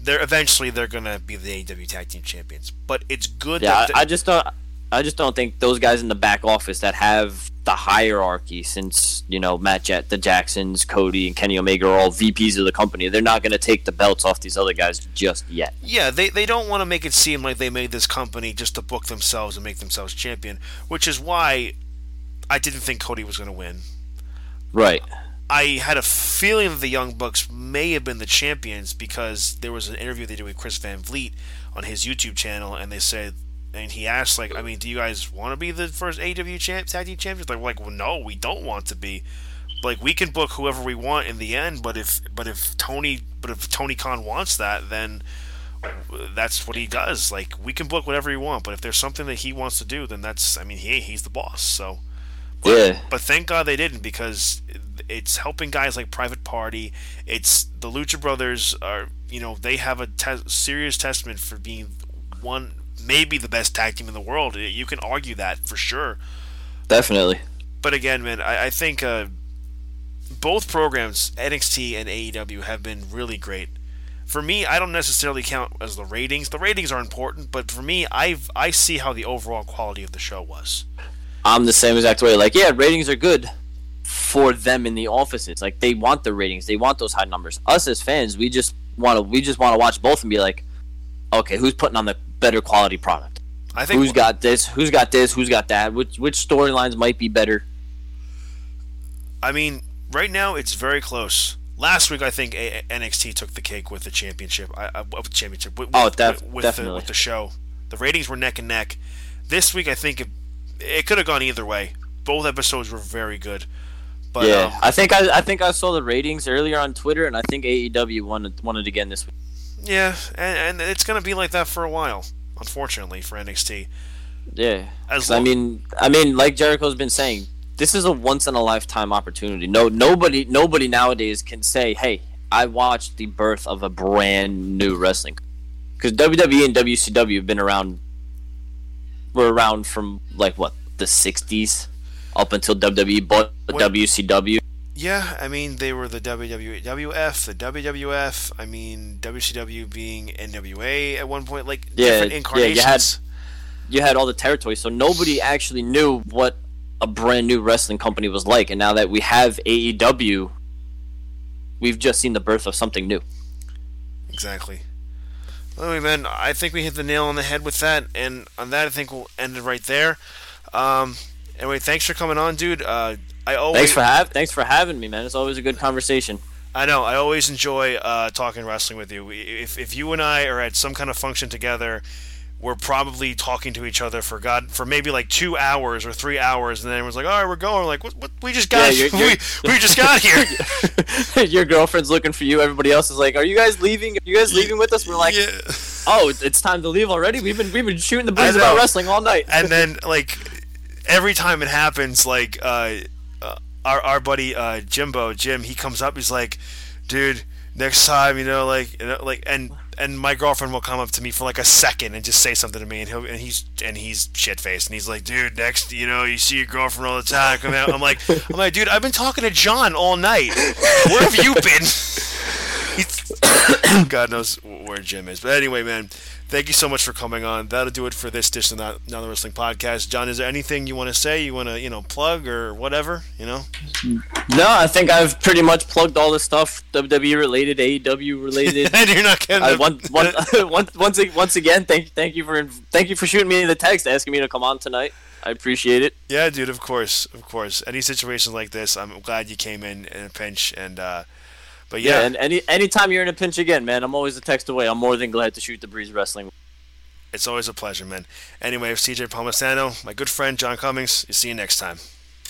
they're eventually they're gonna be the AEW Tag Team Champions. But it's good Yeah, that I, I just don't. I just don't think those guys in the back office that have the hierarchy, since you know Matt Jet, the Jacksons, Cody, and Kenny Omega are all VPs of the company. They're not going to take the belts off these other guys just yet. Yeah, they, they don't want to make it seem like they made this company just to book themselves and make themselves champion, which is why I didn't think Cody was going to win. Right. I had a feeling that the Young Bucks may have been the champions because there was an interview they did with Chris Van Vliet on his YouTube channel, and they said, and he asked, like, I mean, do you guys want to be the first AW champ, tag team champions? They're like, well, no, we don't want to be. Like, we can book whoever we want in the end, but if but if Tony but if Tony Khan wants that, then that's what he does. Like, we can book whatever we want, but if there's something that he wants to do, then that's, I mean, he he's the boss. So. But, Yeah. but thank God they didn't because it's helping guys like Private Party. It's the Lucha Brothers are you know they have a te- serious testament for being one maybe the best tag team in the world. You can argue that for sure. Definitely. But again, man, I, I think uh, both programs NXT and AEW have been really great. For me, I don't necessarily count as the ratings. The ratings are important, but for me, I I see how the overall quality of the show was. I'm the same exact way. Like, yeah, ratings are good for them in the offices. Like, they want the ratings. They want those high numbers. Us as fans, we just want to. We just want to watch both and be like, okay, who's putting on the better quality product? I think Who's got this? Who's got this? Who's got that? Which which storylines might be better? I mean, right now it's very close. Last week, I think A- NXT took the cake with the championship. I, I, with the championship. With, Oh, def- with, the, definitely. with the show. The ratings were neck and neck. This week, I think it, it could have gone either way. Both episodes were very good. But yeah, um, I think I I think I saw the ratings earlier on Twitter, and I think AEW won it, won it again this week. Yeah, and, and it's going to be like that for a while, unfortunately, for NXT. Yeah, As 'Cause I mean, I mean, like Jericho's been saying, this is a once in a lifetime opportunity. No, nobody, nobody nowadays can say, "Hey, I watched the birth of a brand new wrestling," because WWE and WCW have been around. Were around from like what the '60s up until WWE bought When- WCW. Yeah, I mean, they were the WWF, the WWF, I mean, WCW being NWA at one point, like Yeah, different yeah, you incarnations. had- You had all the territories, so nobody actually knew what a brand new wrestling company was like. And now that we have AEW, we've just seen the birth of something new. Exactly. Anyway, man, I think we hit the nail on the head with that, and on that, I think we'll end it right there. Um, anyway, thanks for coming on, dude. Uh, I always, Thanks for have thanks for having me, man. It's always a good conversation. I know, I always enjoy uh, talking wrestling with you. We- If if you and I are at some kind of function together, we're probably talking to each other for God for maybe like two hours or three hours, and then everyone's like, "All right, we're going." We're like, "What? what we just got? Yeah, you're- [laughs] you're- we, [laughs] we just got here." [laughs] Your girlfriend's looking for you. Everybody else is like, "Are you guys leaving? Are you guys leaving with us?" We're like, yeah. "Oh, it's- time to leave already. We've been we've been shooting the breeze about wrestling all night." and then like every time it happens, like uh, uh, our our buddy uh, Jimbo Jim, he comes up, he's like, "Dude, next time, you know, like, you know, like," and and my girlfriend will come up to me for like a second and just say something to me, and he'll and he's and he's shit faced, and he's like, "Dude, next, you know, you see your girlfriend all the time." Come out. I'm like, I'm like, dude, I've been talking to Jon all night. Where have you been? [laughs] [coughs] God knows where Jim is. But anyway, man, thank you so much for coming on. That'll do it for this Dish and Not Another Wrestling podcast. Jon, is there anything you want to say? You want to, you know, plug or whatever? You know? No, I think I've pretty much plugged all the stuff WWE related, AEW related. [laughs] and you're not getting I, the- one, one, [laughs] [laughs] once, once, once again, thank, thank you for, thank you for shooting me the text, asking me to come on tonight. I appreciate it. Yeah, dude. Of course, of course. Any situation like this, I'm glad you came in in a pinch. And uh, but Yeah, yeah, and any anytime you're in a pinch again, man, I'm always a text away. I'm more than glad to shoot the breeze wrestling. it's always a pleasure, man. Anyway, it's CJ Palmisano, my good friend Jon Cummings. You see you next time.